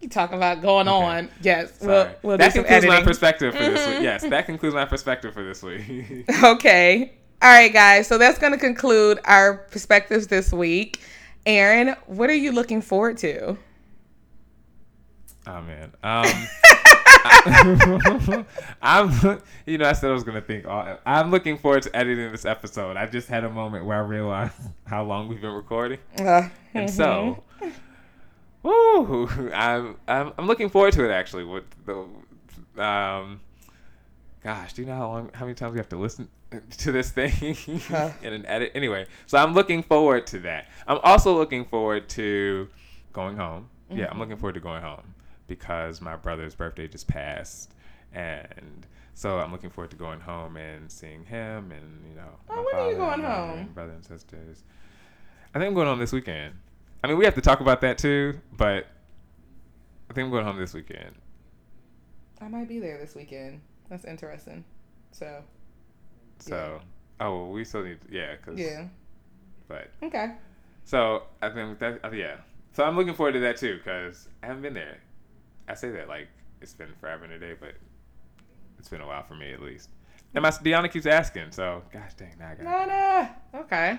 you talking about going Okay. on. Yes. Sorry. We'll, we'll that do some concludes my perspective for this Mhm. week. Yes, that concludes my perspective for this week. Okay. All right, guys. So that's going to conclude our perspectives this week. Aaron, what are you looking forward to? Oh man. Um *laughs* I'm you know, I said I was gonna think all I'm looking forward to editing this episode. I just had a moment where I realized *laughs* how long we've been recording. Uh, And so woo, I'm, I'm I'm looking forward to it actually. With the um gosh, do you know how long how many times we have to listen to this thing Huh. *laughs* in an edit? Anyway, so I'm looking forward to that. I'm also looking forward to going home. Yeah, I'm mm-hmm. looking forward to going home because my brother's birthday just passed and so I'm looking forward to going home and seeing him and you know. Oh, my when are you going home? and Brother and sisters. I think I'm going home this weekend. I mean, we have to talk about that too, but I think I'm going home this weekend. I might be there this weekend. That's interesting. So, So, oh, well, we still need, yeah, cause, yeah. But Okay. so I think that, uh, yeah. So I'm looking forward to that too, cause I haven't been there. I say that like it's been forever and a day, but it's been a while for me at least. And my Deanna keeps asking, so gosh dang, now I got no. Okay.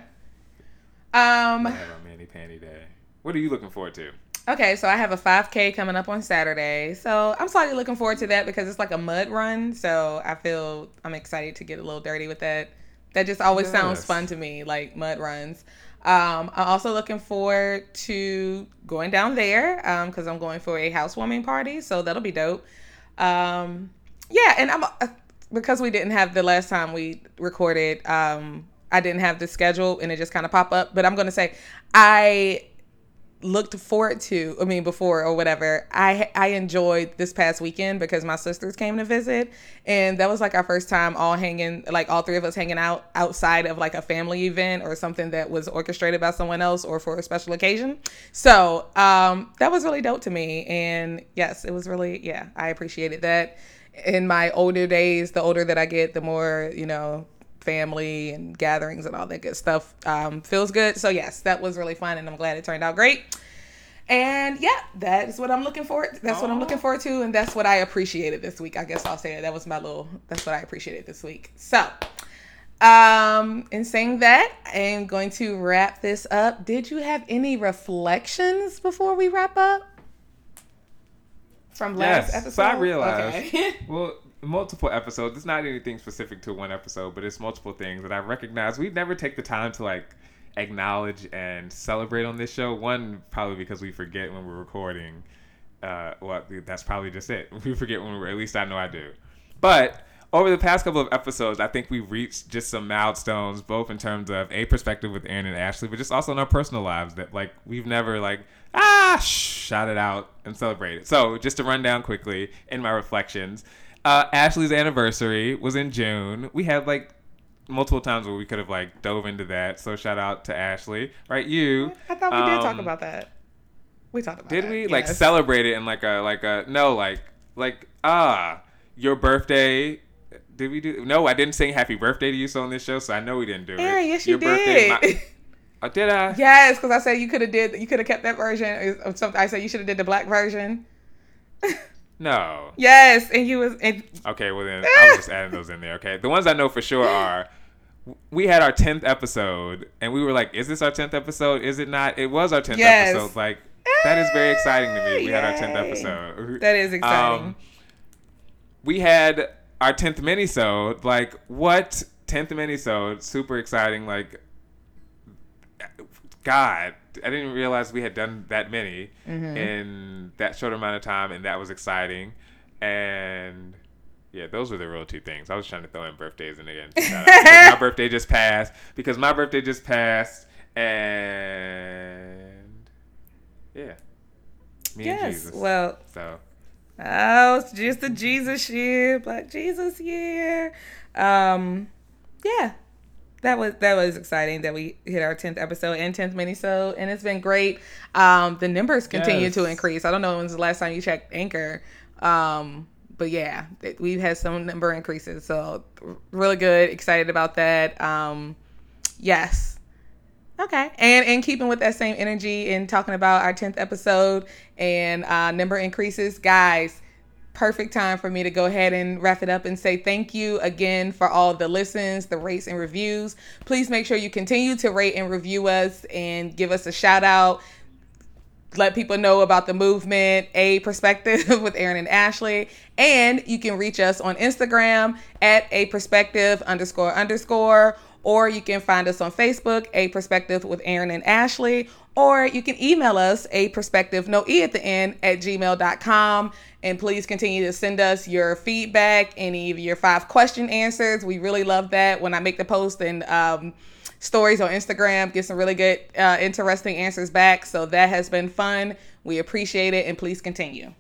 Um. have a mani panty day. What are you looking forward to? Okay, so I have a 5K coming up on Saturday. So I'm slightly looking forward to that because it's like a mud run. So I feel I'm excited to get a little dirty with that. That just always sounds fun to me, like mud runs. Um, I'm also looking forward to going down there because I'm going for a housewarming party. So that'll be dope. Um, yeah, and I'm uh, because we didn't have the last time we recorded. Um, I didn't have the schedule and it just kind of pop up. But I'm gonna say I looked forward to i mean before or whatever i i enjoyed this past weekend because my sisters came to visit. And that was like our first time all hanging like all three of us hanging out outside of like a family event or something that was orchestrated by someone else or for a special occasion. So um that was really dope to me. And yes it was really yeah i appreciated that. In my older days the older that i get the more you know family and gatherings and all that good stuff um, feels good. So yes, that was really fun, and I'm glad it turned out great. And yeah, that is what I'm looking forward. That's what I'm looking forward to, and that's what I appreciated this week. I guess I'll say it. That was my little. That's what I appreciated this week. So, um, in saying that, I am going to wrap this up. Did you have any reflections before we wrap up? From last Yes, episode. so I realized- Okay. *laughs* Well, multiple episodes. It's not anything specific to one episode, but it's multiple things that I recognize. We never take the time to like acknowledge and celebrate on this show. One, probably because we forget when we're recording. Uh, well, that's probably just it. *laughs* We forget when we're. At least I know I do. But over the past couple of episodes, I think we've reached just some milestones, both in terms of a perspective with Aaron and Ashley, but just also in our personal lives that like we've never like ah shouted out and celebrated. So just to run down quickly in my reflections, uh, Ashley's anniversary was in June. We had like multiple times where we could have like dove into that. So shout out to Ashley, right? You. I thought we did talk um, about that. We talked about did that, we like celebrate it in like a like a no like like ah your birthday? Did we do? No, I didn't sing happy birthday to you so on this show, so I know we didn't do Aaron, it. yes, you birthday, did. my- Oh, *laughs* did I? Yes, because I said you could have did you could have kept that version or something. I said you should have did the black version. *laughs* No. yes, and you was and Okay, well then I was just adding those in there. Okay, the ones I know for sure are. We had our tenth episode, and we were like, "Is this our tenth episode? Is it not?" It was our tenth Yes. episode. Like that is very exciting to me. We had our tenth episode. that is exciting. Um, we had our tenth minisode. Like what tenth minisode? Super exciting. Like God, I didn't realize we had done that many Mm-hmm. in that short amount of time, and that was exciting. And yeah, those were the real two things. I was trying to throw in birthdays in again. my *laughs* birthday just passed because my birthday just passed, and yeah, me and. Jesus. Well, so oh, it's just the Jesus year, Black Jesus year. Um, yeah. That was that was exciting that we hit our tenth episode and tenth minisode, and it's been great. Um, the numbers continue to increase. I don't know when's the last time you checked Anchor, um, but yeah, it- we've had some number increases, so really good. Excited about that. Um, yes, Okay. And in keeping with that same energy and talking about our 10th episode and uh, number increases, guys, perfect time for me to go ahead and wrap it up and say thank you again for all the listens, the rates, and reviews. Please make sure you continue to rate and review us and give us a shout out. Let people know about the movement, a perspective *laughs* with Aaron and Ashley. And you can reach us on Instagram at a perspective underscore underscore, or you can find us on Facebook, a perspective with Aaron and Ashley, or you can email us a perspective, no E at the end, at gmail.com. And please continue to send us your feedback, any of your five question answers. We really love that when I make the post and um, stories on Instagram, get some really good, uh, interesting answers back. So that has been fun. We appreciate it, and please continue.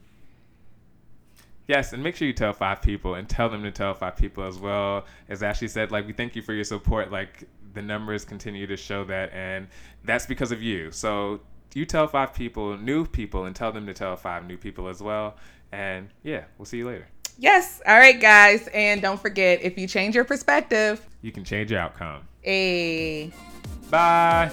Yes, and make sure you tell five people and tell them to tell five people as well. As Ashley said, like we thank you for your support. Like the numbers continue to show that, and that's because of you. So you tell five people, new people, and tell them to tell five new people as well. And yeah, we'll see you later. Yes. All right, guys. And don't forget if you change your perspective, You can change your outcome. a. Bye.